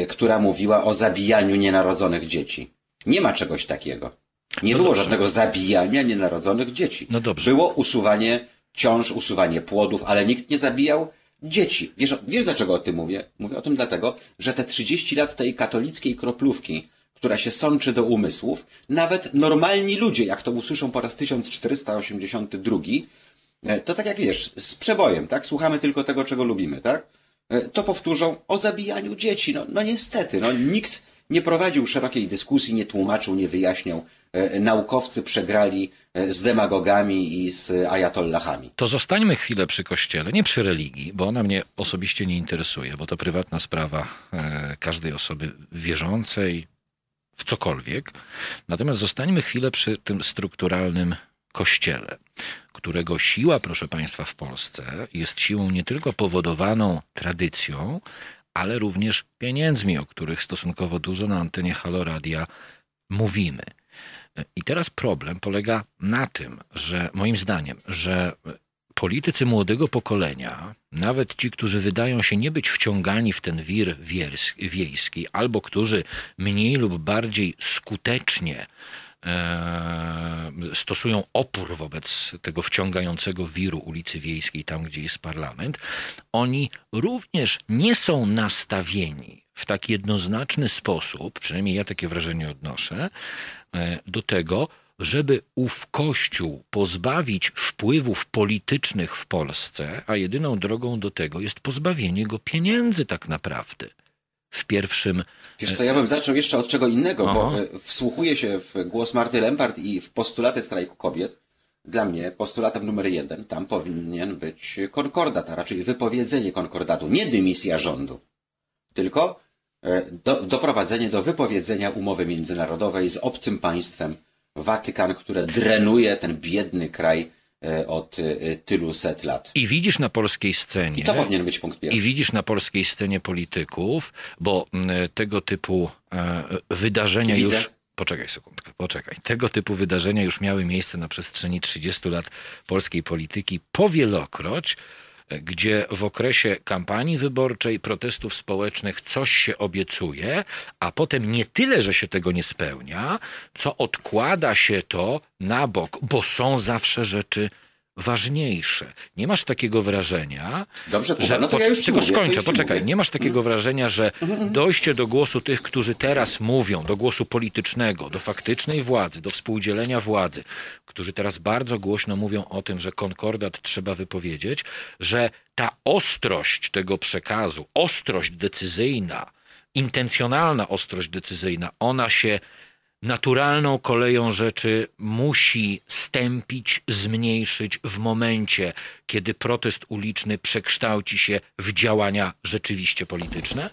która mówiła o zabijaniu nienarodzonych dzieci. Nie ma czegoś takiego. Nie No było dobrze. żadnego zabijania nienarodzonych dzieci. No dobrze. Było usuwanie ciąż, usuwanie płodów, ale nikt nie zabijał dzieci. Wiesz, wiesz dlaczego o tym mówię? Mówię o tym dlatego, że te 30 lat tej katolickiej kroplówki, która się sączy do umysłów, nawet normalni ludzie, jak to usłyszą po raz 1482, e, to tak jak wiesz, z przebojem, tak? Słuchamy tylko tego, czego lubimy, tak? E, To powtórzą o zabijaniu dzieci. No, no niestety, no nikt nie prowadził szerokiej dyskusji, nie tłumaczył, nie wyjaśniał. E, Naukowcy przegrali e, z demagogami i z ajatollahami. To zostańmy chwilę przy kościele, nie przy religii, bo ona mnie osobiście nie interesuje, bo to prywatna sprawa e, każdej osoby wierzącej w cokolwiek. Natomiast zostańmy chwilę przy tym strukturalnym kościele, którego siła, proszę Państwa, w Polsce jest siłą nie tylko powodowaną tradycją, ale również pieniędzmi, o których stosunkowo dużo na antenie Haloradia mówimy. I teraz problem polega na tym, że moim zdaniem, że politycy młodego pokolenia, nawet ci, którzy wydają się nie być wciągani w ten wir wiejski, albo którzy mniej lub bardziej skutecznie stosują opór wobec tego wciągającego wiru ulicy Wiejskiej, tam gdzie jest parlament, oni również nie są nastawieni w tak jednoznaczny sposób, przynajmniej ja takie wrażenie odnoszę, e, do tego, żeby ów Kościół pozbawić wpływów politycznych w Polsce, a jedyną drogą do tego jest pozbawienie go pieniędzy tak naprawdę. W pierwszym Wiesz co, ja bym zaczął jeszcze od czego innego, bo Aha. e, wsłuchuję się w głos Marty Lempart i w postulaty strajku kobiet. Dla mnie postulatem numer jeden, tam powinien być konkordat, a raczej wypowiedzenie konkordatu, nie dymisja rządu, tylko e, do, doprowadzenie do wypowiedzenia umowy międzynarodowej z obcym państwem, Watykan, które drenuje ten biedny kraj od e, tylu set lat. i widzisz na polskiej scenie. I to powinien być punkt I pierwszy. widzisz na polskiej scenie polityków, bo tego typu e, wydarzenia Widzę. już. Poczekaj sekundkę, poczekaj. Tego typu wydarzenia już miały miejsce na przestrzeni 30 lat polskiej polityki powielokroć. Gdzie w okresie kampanii wyborczej, protestów społecznych coś się obiecuje, a potem nie tyle, że się tego nie spełnia, co odkłada się to na bok, bo są zawsze rzeczy ważniejsze. Nie masz takiego wrażenia, Dobrze, Kuba, że no to ja już ci tylko mówię, to skończę, już ci poczekaj, mówię. nie masz takiego wrażenia, że dojście do głosu tych, którzy teraz mówią, do głosu politycznego, do faktycznej władzy, do współdzielenia władzy, którzy teraz bardzo głośno mówią o tym, że konkordat trzeba wypowiedzieć, że ta ostrość tego przekazu, ostrość decyzyjna, intencjonalna ostrość decyzyjna, ona się naturalną koleją rzeczy musi stępić, zmniejszyć w momencie, kiedy protest uliczny przekształci się w działania rzeczywiście polityczne?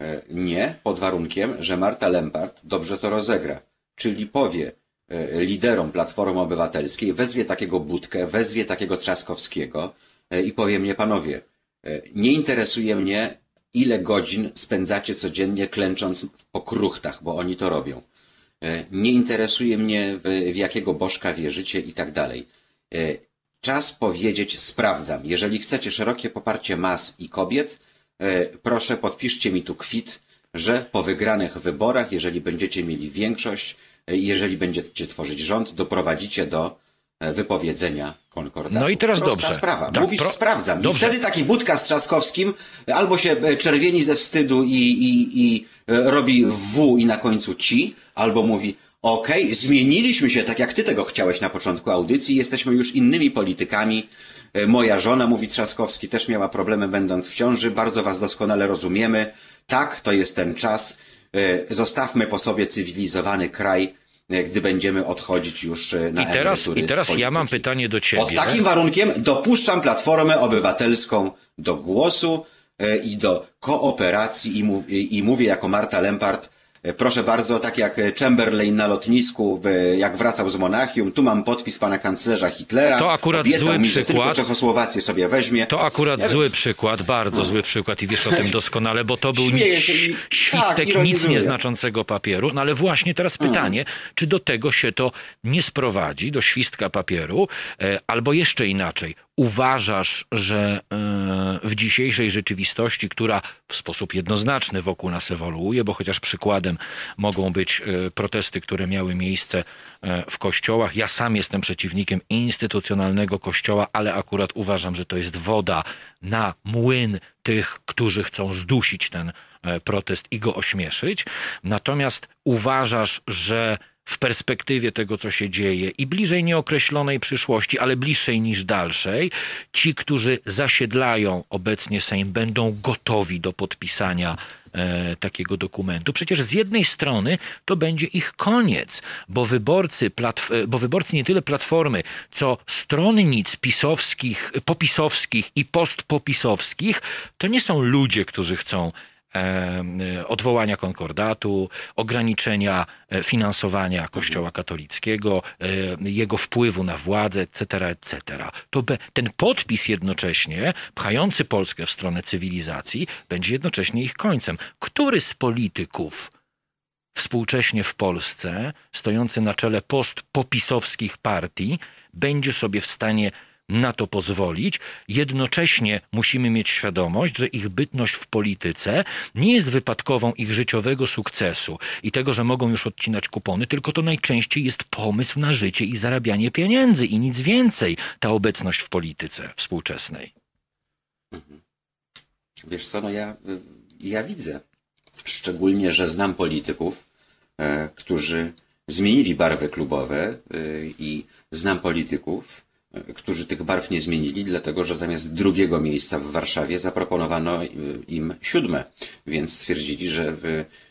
E, Nie, pod warunkiem, że Marta Lempart dobrze to rozegra. Czyli powie e, liderom Platformy Obywatelskiej, wezwie takiego Budkę, wezwie takiego Trzaskowskiego e, i powie mnie, panowie, nie interesuje mnie, ile godzin spędzacie codziennie klęcząc po kruchtach, bo oni to robią. E, Nie interesuje mnie, w, w jakiego bożka wierzycie i tak dalej. E, Czas powiedzieć sprawdzam. Jeżeli chcecie szerokie poparcie mas i kobiet, e, proszę podpiszcie mi tu kwit, że po wygranych wyborach, jeżeli będziecie mieli większość, jeżeli będziecie tworzyć rząd, doprowadzicie do wypowiedzenia konkordatu. No i teraz Prosta dobrze. sprawa. Tak, Mówisz pro- sprawdzam. dobrze. I wtedy taki Budka z Trzaskowskim albo się e, czerwieni ze wstydu i, i, i e, robi W i na końcu ci, albo mówi okej, zmieniliśmy się tak jak ty tego chciałeś na początku audycji, jesteśmy już innymi politykami. E, Moja żona, mówi Trzaskowski, też miała problemy będąc w ciąży, bardzo was doskonale rozumiemy. Tak, to jest ten czas. E, Zostawmy po sobie cywilizowany kraj, e, gdy będziemy odchodzić już e, na I teraz, i z teraz ja mam pytanie do ciebie. Pod takim warunkiem dopuszczam Platformę Obywatelską do głosu e, i do kooperacji i, i, mówię jako Marta Lempart, proszę bardzo, tak jak Chamberlain na lotnisku, jak wracał z Monachium, tu mam podpis pana kanclerza Hitlera. To akurat Obiecał zły mi, że tylko przykład. Czechosłowację sobie weźmie. To akurat Ja- zły przykład, bardzo zły przykład i wiesz o tym doskonale, bo to był się i- ś- tak, świstek nic nieznaczącego papieru. No ale właśnie teraz pytanie, czy do tego się to nie sprowadzi, do świstka papieru, e, albo jeszcze inaczej. Uważasz, że e, w dzisiejszej rzeczywistości, która w sposób jednoznaczny wokół nas ewoluuje, bo chociaż mogą być e, protesty, które miały miejsce e, w kościołach. Ja sam jestem przeciwnikiem instytucjonalnego kościoła, ale akurat uważam, że to jest woda na młyn tych, którzy chcą zdusić ten e, protest i go ośmieszyć. Natomiast uważasz, że w perspektywie tego, co się dzieje i bliżej nieokreślonej przyszłości, ale bliższej niż dalszej, ci, którzy zasiedlają obecnie Sejm, będą gotowi do podpisania e, takiego dokumentu. Przecież z jednej strony to będzie ich koniec, bo wyborcy, e, bo wyborcy nie tyle Platformy, co stronnic pisowskich, popisowskich i postpopisowskich, to nie są ludzie, którzy chcą odwołania konkordatu, ograniczenia e, finansowania Kościoła katolickiego, e, jego wpływu na władzę, etc., etc. To be, ten podpis jednocześnie, pchający Polskę w stronę cywilizacji, będzie jednocześnie ich końcem. Który z polityków współcześnie w Polsce, stojący na czele postpopisowskich partii, będzie sobie w stanie na to pozwolić. Jednocześnie musimy mieć świadomość, że ich bytność w polityce nie jest wypadkową ich życiowego sukcesu i tego, że mogą już odcinać kupony, tylko to najczęściej jest pomysł na życie i zarabianie pieniędzy i nic więcej ta obecność w polityce współczesnej. Wiesz co, no ja, ja widzę, szczególnie, że znam polityków, e, którzy zmienili barwy klubowe y, i znam polityków, e, którzy tych barw nie zmienili, dlatego że zamiast drugiego miejsca w Warszawie zaproponowano y, im siódme, więc stwierdzili, że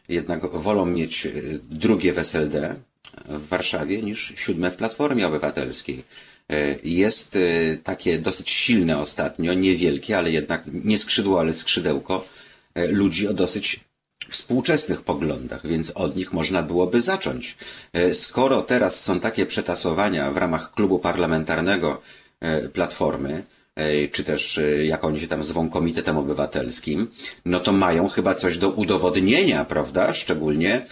jednak wolą mieć y, drugie w SLD w Warszawie niż siódme w Platformie Obywatelskiej. E, Jest e, takie dosyć silne ostatnio, niewielkie, ale jednak nie skrzydło, ale skrzydełko e, ludzi o dosyć współczesnych poglądach, więc od nich można byłoby zacząć. E, Skoro teraz są takie przetasowania w ramach klubu parlamentarnego e, Platformy, e, czy też jak oni się tam zwą Komitetem Obywatelskim, no to mają chyba coś do udowodnienia, prawda? Szczególnie,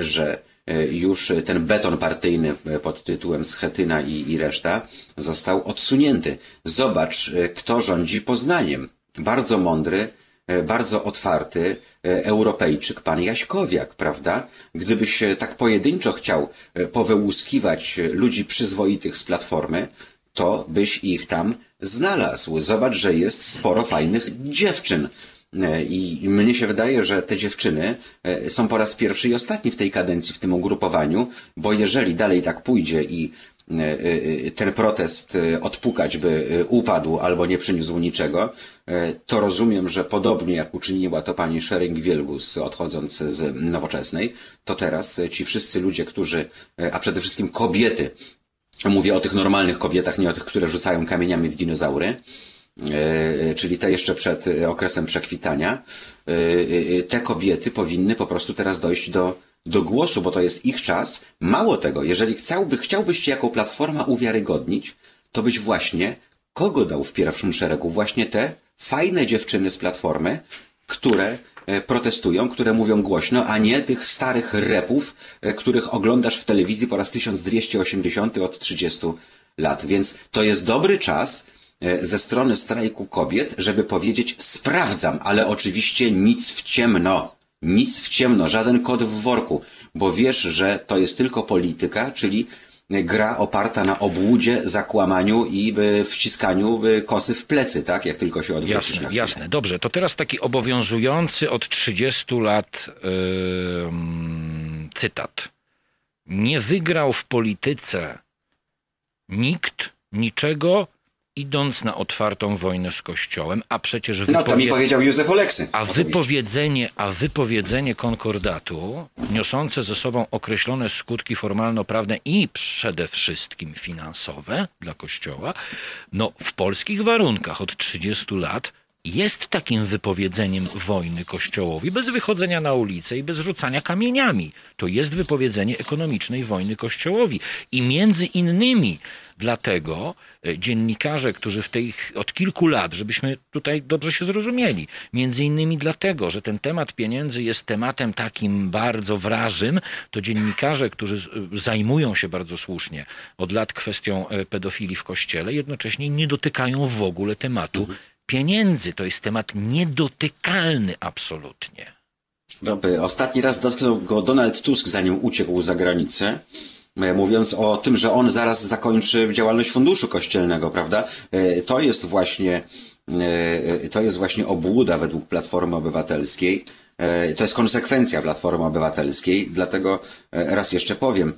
że już ten beton partyjny pod tytułem Schetyna i, i reszta został odsunięty. Zobacz, kto rządzi Poznaniem. Bardzo mądry, bardzo otwarty Europejczyk, pan Jaśkowiak, prawda? Gdybyś tak pojedynczo chciał powyłuskiwać ludzi przyzwoitych z Platformy, to byś ich tam znalazł. Zobacz, że jest sporo fajnych dziewczyn. E, I mnie się wydaje, że te dziewczyny e, są po raz pierwszy i ostatni w tej kadencji, w tym ugrupowaniu, bo jeżeli dalej tak pójdzie i e, ten protest odpukać by upadł albo nie przyniósł niczego, to rozumiem, że podobnie jak uczyniła to pani Schering-Wielgus odchodząc z nowoczesnej, to teraz ci wszyscy ludzie, którzy, a przede wszystkim kobiety, mówię o tych normalnych kobietach, nie o tych, które rzucają kamieniami w dinozaury, E, czyli te jeszcze przed e, okresem przekwitania, e, te kobiety powinny po prostu teraz dojść do, do głosu, bo to jest ich czas. Mało tego, jeżeli chciałby, chciałbyś się jako platforma uwiarygodnić, to byś właśnie kogo dał w pierwszym szeregu? Właśnie te fajne dziewczyny z platformy, które protestują, które mówią głośno, a nie tych starych repów, których oglądasz w telewizji po raz 1280 od 30 lat. Więc to jest dobry czas, E, ze strony strajku kobiet, żeby powiedzieć sprawdzam, ale oczywiście nic w ciemno. Nic w ciemno, żaden kod w worku, bo wiesz, że to jest tylko polityka, czyli gra oparta na obłudzie, zakłamaniu i wciskaniu kosy w plecy, tak? Jak tylko się odwrócisz Jasne, jasne. Dobrze, to teraz taki obowiązujący od 30 lat yy, cytat. Nie wygrał w polityce nikt niczego, idąc na otwartą wojnę z Kościołem, a przecież. No to mi powiedział Józef Oleksy. A wypowiedzenie, a wypowiedzenie konkordatu, niosące ze sobą określone skutki formalno-prawne i przede wszystkim finansowe dla Kościoła, no w polskich warunkach od 30 lat jest takim wypowiedzeniem wojny Kościołowi, bez wychodzenia na ulicę i bez rzucania kamieniami. To jest wypowiedzenie ekonomicznej wojny Kościołowi. I między innymi Dlatego e, dziennikarze, którzy w tej od kilku lat, żebyśmy tutaj dobrze się zrozumieli, między innymi dlatego, że ten temat pieniędzy jest tematem takim bardzo wrażym, to dziennikarze, którzy e, zajmują się bardzo słusznie od lat kwestią e, pedofilii w kościele, jednocześnie nie dotykają w ogóle tematu mhm. pieniędzy. To jest temat niedotykalny absolutnie. Dobry. Ostatni raz dotknął go Donald Tusk, zanim uciekł za granicę. E, mówiąc o tym, że on zaraz zakończy działalność funduszu kościelnego, prawda? E, to jest właśnie, e, to jest właśnie obłuda według Platformy Obywatelskiej. To jest konsekwencja Platformy Obywatelskiej, dlatego raz jeszcze powiem,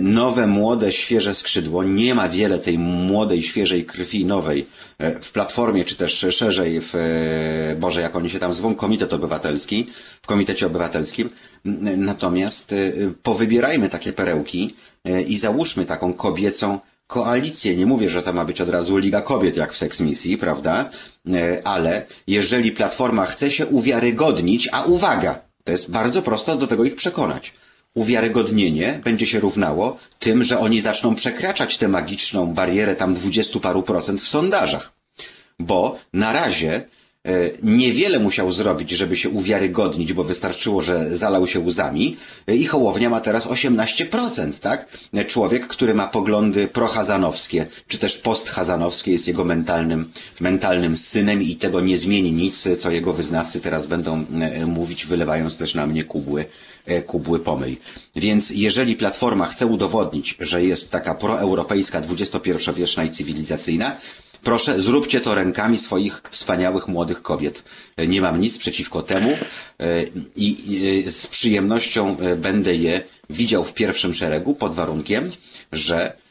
nowe, młode, świeże skrzydło, nie ma wiele tej młodej, świeżej krwi nowej w Platformie, czy też szerzej w, Boże, jak oni się tam zwą, Komitet Obywatelski, w Komitecie Obywatelskim. Natomiast powybierajmy takie perełki i załóżmy taką kobiecą koalicję. Nie mówię, że to ma być od razu Liga Kobiet, jak w seksmisji, prawda? E, ale jeżeli Platforma chce się uwiarygodnić, a uwaga, to jest bardzo prosto do tego ich przekonać. Uwiarygodnienie będzie się równało tym, że oni zaczną przekraczać tę magiczną barierę tam dwudziestu paru procent w sondażach. Bo na razie niewiele musiał zrobić, żeby się uwiarygodnić, bo wystarczyło, że zalał się łzami e, i Hołownia ma teraz 18%, tak? E, człowiek, który ma poglądy prochazanowskie, czy też posthazanowskie jest jego mentalnym, mentalnym synem i tego nie zmieni nic, co jego wyznawcy teraz będą mówić, wylewając też na mnie kubły, kubły pomyj. Więc jeżeli Platforma chce udowodnić, że jest taka proeuropejska, XXI-wieczna i cywilizacyjna, Proszę, zróbcie to rękami swoich wspaniałych młodych kobiet. Nie mam nic przeciwko temu e, i z przyjemnością e, będę je widział w pierwszym szeregu pod warunkiem, że E,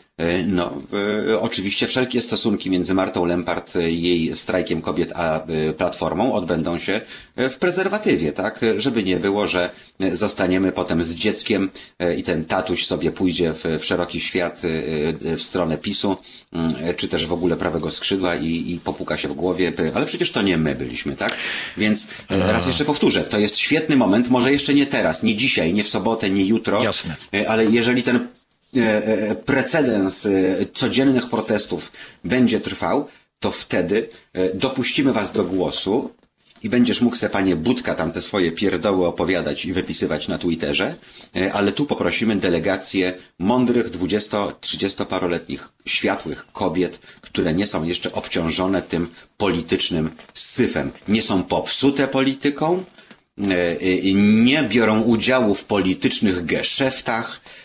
no, e, oczywiście wszelkie stosunki między Martą Lempart, e, jej strajkiem kobiet, a Platformą odbędą się w prezerwatywie, tak? Żeby nie było, że zostaniemy potem z dzieckiem i ten tatuś sobie pójdzie w, w szeroki świat w stronę PiSu, mm, czy też w ogóle prawego skrzydła i, i popuka się w głowie, ale przecież to nie my byliśmy, tak? Więc raz jeszcze powtórzę, to jest świetny moment, może jeszcze nie teraz, nie dzisiaj, nie w sobotę, nie jutro, Jasne. ale jeżeli ten E, e, precedens e, codziennych protestów będzie trwał, to wtedy dopuścimy Was do głosu i będziesz mógł se, panie Budka, tam te swoje pierdoły opowiadać i wypisywać na Twitterze, e, ale tu poprosimy delegację mądrych 20-30 paroletnich światłych kobiet, które nie są jeszcze obciążone tym politycznym syfem. Nie są popsute polityką, e, e, nie biorą udziału w politycznych geszeftach e,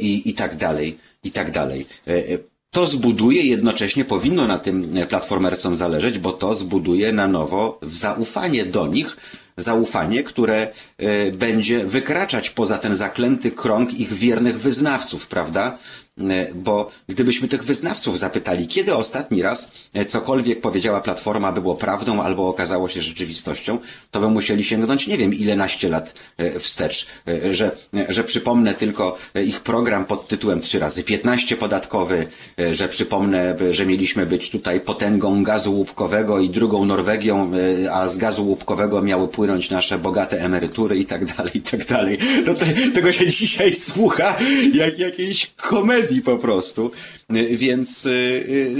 i, i tak dalej, i tak dalej. E, e, To zbuduje, jednocześnie powinno na tym e, platformercom zależeć, bo to zbuduje na nowo zaufanie do nich, zaufanie, które e, będzie wykraczać poza ten zaklęty krąg ich wiernych wyznawców, prawda? E, Bo gdybyśmy tych wyznawców zapytali, kiedy ostatni raz e, cokolwiek powiedziała Platforma było prawdą albo okazało się rzeczywistością, to by musieli sięgnąć nie wiem ile naście lat e, wstecz. Że, że przypomnę tylko ich program pod tytułem 3 razy 15 podatkowy, że przypomnę, że mieliśmy być tutaj potęgą gazu łupkowego i drugą Norwegią, a z gazu łupkowego miały płynąć nasze bogate emerytury i tak dalej, i tak dalej. No to, tego się dzisiaj słucha jak jakiejś komedii po prostu, E, więc e,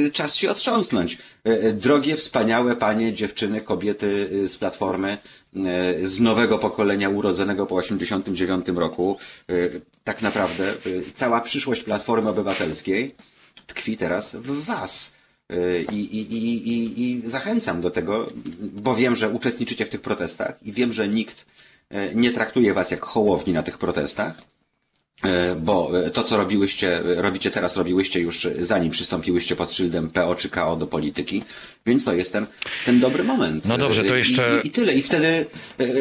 e, czas się otrząsnąć. Drogie, wspaniałe panie, dziewczyny, kobiety z Platformy, z nowego pokolenia urodzonego po 89 roku, tak naprawdę cała przyszłość Platformy Obywatelskiej tkwi teraz w was. I, i, i, i, I zachęcam do tego, bo wiem, że uczestniczycie w tych protestach i wiem, że nikt nie traktuje was jak hołowni na tych protestach. E, Bo e, to, co robiłyście, e, robicie teraz, robiłyście już zanim przystąpiłyście pod szyldem PO czy KO do polityki, więc to jest ten, ten dobry moment. No dobrze, to jeszcze- I, i, i tyle. I wtedy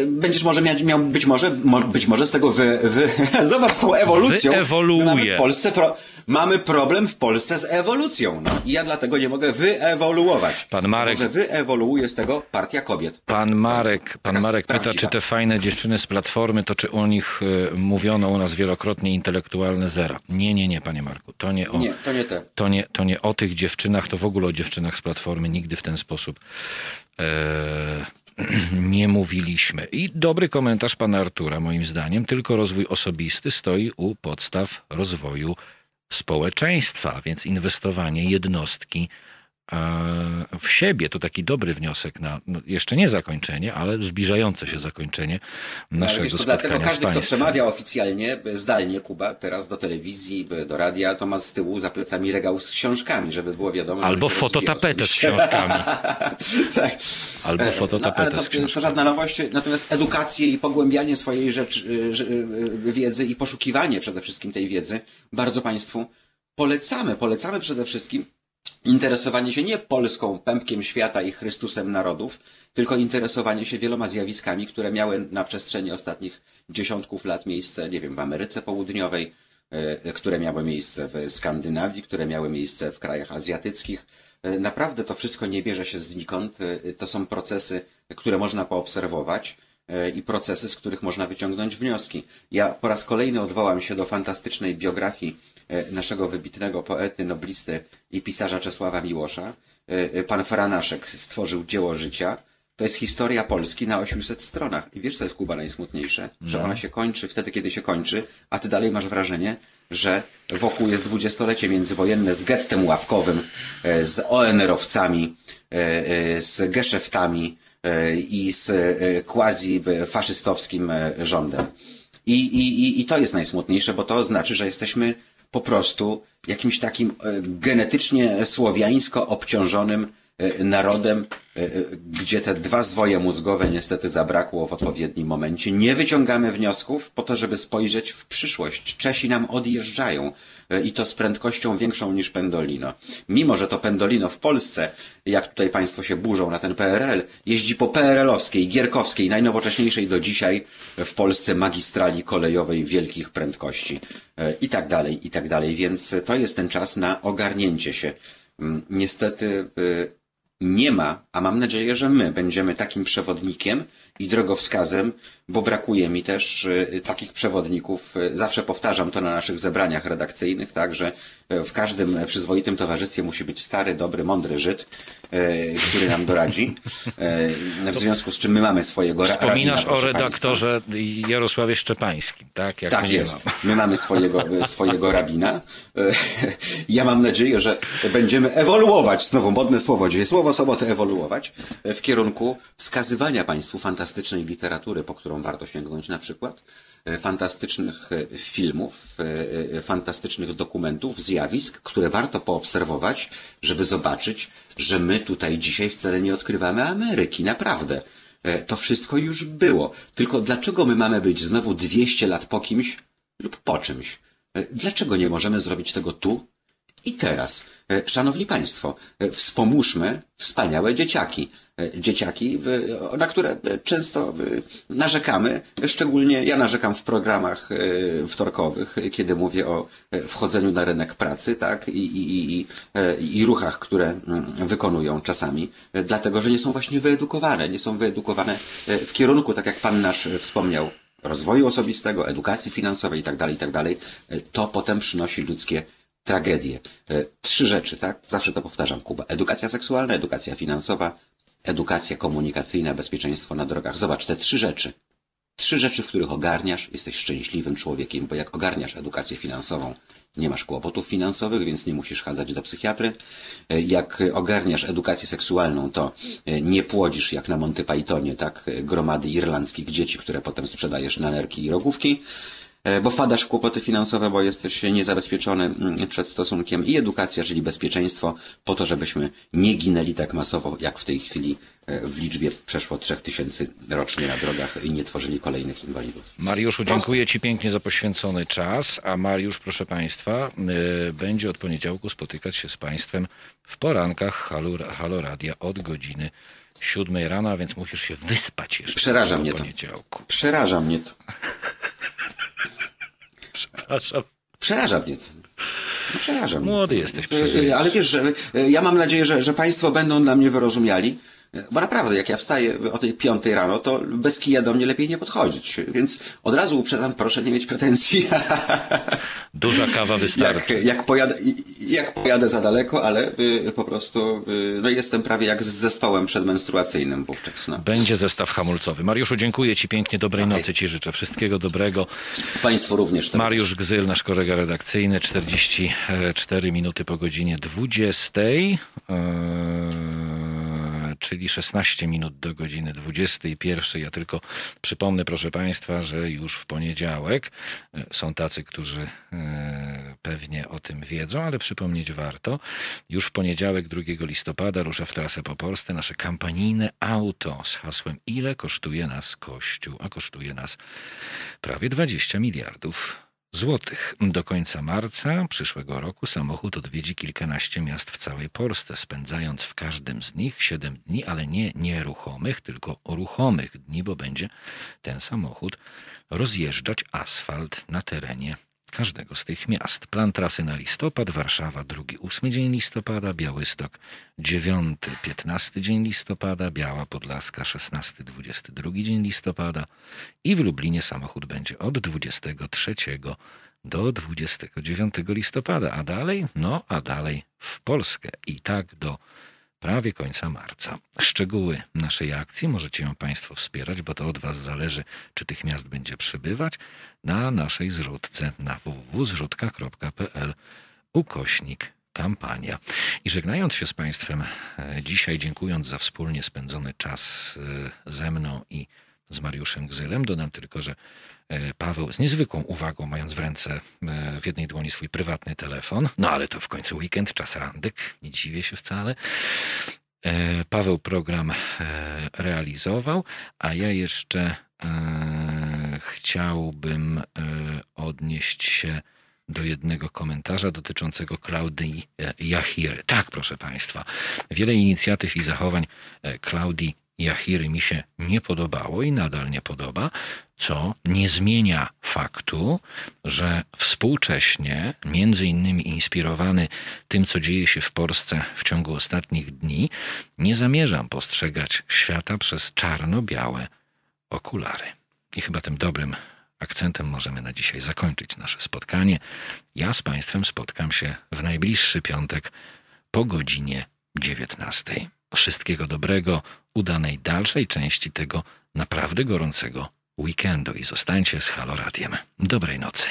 będziesz może miał, miał być może, mo, być może z tego wy, wy zobacz z tą ewolucją. Wyewoluuje. My mamy w Polsce pro, mamy problem w Polsce z ewolucją, no. I ja dlatego nie mogę wyewoluować. Pan Marek- Może wyewoluuje z tego partia kobiet. Pan Marek, pan Marek pyta, czy te fajne dziewczyny z Platformy, to czy o nich y, mówiono u nas wielokrotnie intelektualne zera? Nie, nie, nie, panie Marku. To nie o, Nie, to nie te. to nie, to nie o tych dziewczynach, to w ogóle o dziewczynach z Platformy nigdy w ten sposób e, nie mówiliśmy. I dobry komentarz pana Artura, moim zdaniem. Tylko rozwój osobisty stoi u podstaw rozwoju społeczeństwa, więc inwestowanie jednostki w siebie to taki dobry wniosek na no, jeszcze nie zakończenie, ale zbliżające się zakończenie No, naszego to spotkania dlatego z każdy, kto przemawia oficjalnie, zdalnie, Kuba, teraz do telewizji, do radia, to ma z tyłu za plecami regał z książkami, żeby było wiadomo. Albo fototapetę z książkami. tak. Albo fototapetę no, ale z to, książkami. to żadna nowość, natomiast edukację i pogłębianie swojej y, y, wiedzy i poszukiwanie przede wszystkim tej wiedzy bardzo Państwu polecamy. Polecamy przede wszystkim interesowanie się nie Polską, pępkiem świata i Chrystusem narodów, tylko interesowanie się wieloma zjawiskami, które miały na przestrzeni ostatnich dziesiątków lat miejsce, nie wiem, w Ameryce Południowej, e, które miały miejsce w Skandynawii, które miały miejsce w krajach azjatyckich. E, Naprawdę to wszystko nie bierze się znikąd. E, To są procesy, które można poobserwować i procesy, z których można wyciągnąć wnioski. Ja po raz kolejny odwołam się do fantastycznej biografii naszego wybitnego poety, noblisty i pisarza Czesława Miłosza. E, e, Pan Franaszek stworzył dzieło życia. To jest historia Polski na 800 stronach. I wiesz, co jest Kuba najsmutniejsze? Że ona się kończy wtedy, kiedy się kończy, a ty dalej masz wrażenie, że wokół jest dwudziestolecie międzywojenne z gettem ławkowym, e, z ONR-owcami, e, e, z geszeftami e, i z e, quasi-faszystowskim e, rządem. I, i, I to jest najsmutniejsze, bo to znaczy, że jesteśmy po prostu jakimś takim e, genetycznie słowiańsko obciążonym narodem, e, e, gdzie te dwa zwoje mózgowe niestety zabrakło w odpowiednim momencie. Nie wyciągamy wniosków po to, żeby spojrzeć w przyszłość. Czesi nam odjeżdżają e, i to z prędkością większą niż Pendolino. Mimo, że to Pendolino w Polsce, jak tutaj Państwo się burzą na ten PRL, jeździ po PRL-owskiej, gierkowskiej, najnowocześniejszej do dzisiaj w Polsce magistrali kolejowej wielkich prędkości e, i tak dalej, i tak dalej. Więc to jest ten czas na ogarnięcie się. Mm, Niestety nie ma, a mam nadzieję, że my będziemy takim przewodnikiem i drogowskazem, bo brakuje mi też y, takich przewodników. Y, Zawsze powtarzam to na naszych zebraniach redakcyjnych, tak, że y, w każdym przyzwoitym towarzystwie musi być stary, dobry, mądry Żyd który nam doradzi. W związku z czym my mamy swojego ra- Wspominasz rabina, o redaktorze Jarosławie Szczepańskim, tak? Jak tak jest. mam. My mamy swojego, swojego rabina. Ja mam nadzieję, że będziemy ewoluować, znowu modne słowo dzisiaj, słowo sobotę ewoluować, w kierunku wskazywania Państwu fantastycznej literatury, po którą warto sięgnąć na przykład, e, fantastycznych e, filmów, e, fantastycznych dokumentów, zjawisk, które warto poobserwować, żeby zobaczyć, że my tutaj dzisiaj wcale nie odkrywamy Ameryki, naprawdę. To wszystko już było. Tylko dlaczego my mamy być znowu 200 lat po kimś lub po czymś? Dlaczego nie możemy zrobić tego tu i teraz? Szanowni Państwo, wspomóżmy wspaniałe dzieciaki. E, Dzieciaki, na które e, często e, narzekamy, szczególnie ja narzekam w programach wtorkowych, kiedy mówię o wchodzeniu na rynek pracy, tak, i, i, i, i, ruchach, które mm, wykonują czasami, dlatego, że nie są właśnie wyedukowane, nie są wyedukowane w kierunku, tak jak Pan nasz wspomniał, rozwoju osobistego, edukacji finansowej i tak dalej, i tak to potem przynosi ludzkie tragedie. Trzy rzeczy, tak? Zawsze to powtarzam, Kuba. Edukacja seksualna, edukacja finansowa, edukacja komunikacyjna, bezpieczeństwo na drogach. Zobacz, te trzy rzeczy. Trzy rzeczy, w których ogarniasz, jesteś szczęśliwym człowiekiem, bo jak ogarniasz edukację finansową, nie masz kłopotów finansowych, więc nie musisz chadzać do psychiatry. Jak ogarniasz edukację seksualną, to e, nie płodzisz jak na Monty Pythonie, tak, e, gromady irlandzkich dzieci, które potem sprzedajesz na nerki i rogówki. E, bo wpadasz w kłopoty finansowe, bo jesteś niezabezpieczony mm, przed stosunkiem i edukacja, czyli bezpieczeństwo, po to, żebyśmy nie ginęli tak masowo, jak w tej chwili e, w liczbie przeszło 3000 rocznie na drogach i nie tworzyli kolejnych inwalidów. Mariuszu, dziękuję Ci pięknie za poświęcony czas, a Mariusz, proszę Państwa, y, będzie od poniedziałku spotykać się z Państwem w porankach Halo, Halo Radia od godziny siódmej rana, więc musisz się wyspać jeszcze. Przeraża mnie to. Przeraża mnie to. Przepraszam. Przeraża mnie to. No, przeraża mnie. Młody jesteś, E, e, Ale wiesz, że e, ja mam nadzieję, że, że Państwo będą dla mnie wyrozumiali. E, Bo naprawdę, jak ja wstaję o tej piątej rano, to bez kija do mnie lepiej nie podchodzić. Więc od razu uprzedzam, proszę nie mieć pretensji. Duża kawa wystarczy. jak, jak, pojadę, jak pojadę za daleko, ale y, po prostu y, no jestem prawie jak z zespołem przedmenstruacyjnym wówczas. No. Będzie zestaw hamulcowy. Mariuszu, dziękuję Ci pięknie, dobrej Okej. nocy Ci życzę. Wszystkiego dobrego. Państwu również. Mariusz Gzyl, nasz kolega redakcyjny, 44 minuty po godzinie 20, eee, czyli 16 minut do godziny 21. Ja tylko przypomnę, proszę Państwa, że już w poniedziałek e, są tacy, którzy e, pewnie o tym wiedzą, ale przypomnieć warto. Już w poniedziałek 2 listopada rusza w trasę po Polsce nasze kampanijne auto z hasłem Ile kosztuje nas Kościół? A kosztuje nas prawie 20 miliardów złotych. Do końca marca przyszłego roku samochód odwiedzi kilkanaście miast w całej Polsce, spędzając w każdym z nich 7 dni, ale nie nieruchomych, tylko ruchomych dni, bo będzie ten samochód rozjeżdżać asfalt na terenie każdego z tych miast. Plan trasy na listopad, Warszawa 2-8 dzień listopada, Białystok 9-15 dzień listopada, Biała Podlaska 16-22 dzień listopada i w Lublinie samochód będzie od 23 do 29 listopada, a dalej, no a dalej w Polskę i tak do prawie końca marca. Szczegóły naszej akcji możecie ją Państwo wspierać, bo to od Was zależy, czy tych miast będzie przybywać, na naszej zrzutce na www.zrzutka.pl ukośnik kampania. I żegnając się z Państwem e, dzisiaj, dziękując za wspólnie spędzony czas e, ze mną i z Mariuszem Gzylem, dodam tylko, że Paweł z niezwykłą uwagą, mając w ręce e, w jednej dłoni swój prywatny telefon, no ale to w końcu weekend, czas randek, nie dziwię się wcale. E, Paweł program e, realizował, a ja jeszcze e, chciałbym e, odnieść się do jednego komentarza dotyczącego Klaudii e, Jachiry. Tak, proszę Państwa, wiele inicjatyw i zachowań e, Klaudii Jachiry mi się nie podobało i nadal nie podoba, co nie zmienia faktu, że współcześnie, między innymi inspirowany tym, co dzieje się w Polsce w ciągu ostatnich dni, nie zamierzam postrzegać świata przez czarno-białe okulary. I chyba tym dobrym akcentem możemy na dzisiaj zakończyć nasze spotkanie. Ja z Państwem spotkam się w najbliższy piątek po godzinie 19. wszystkiego dobrego, udanej dalszej części tego naprawdę gorącego weekendu i zostańcie z Halo Radiem. Dobrej nocy.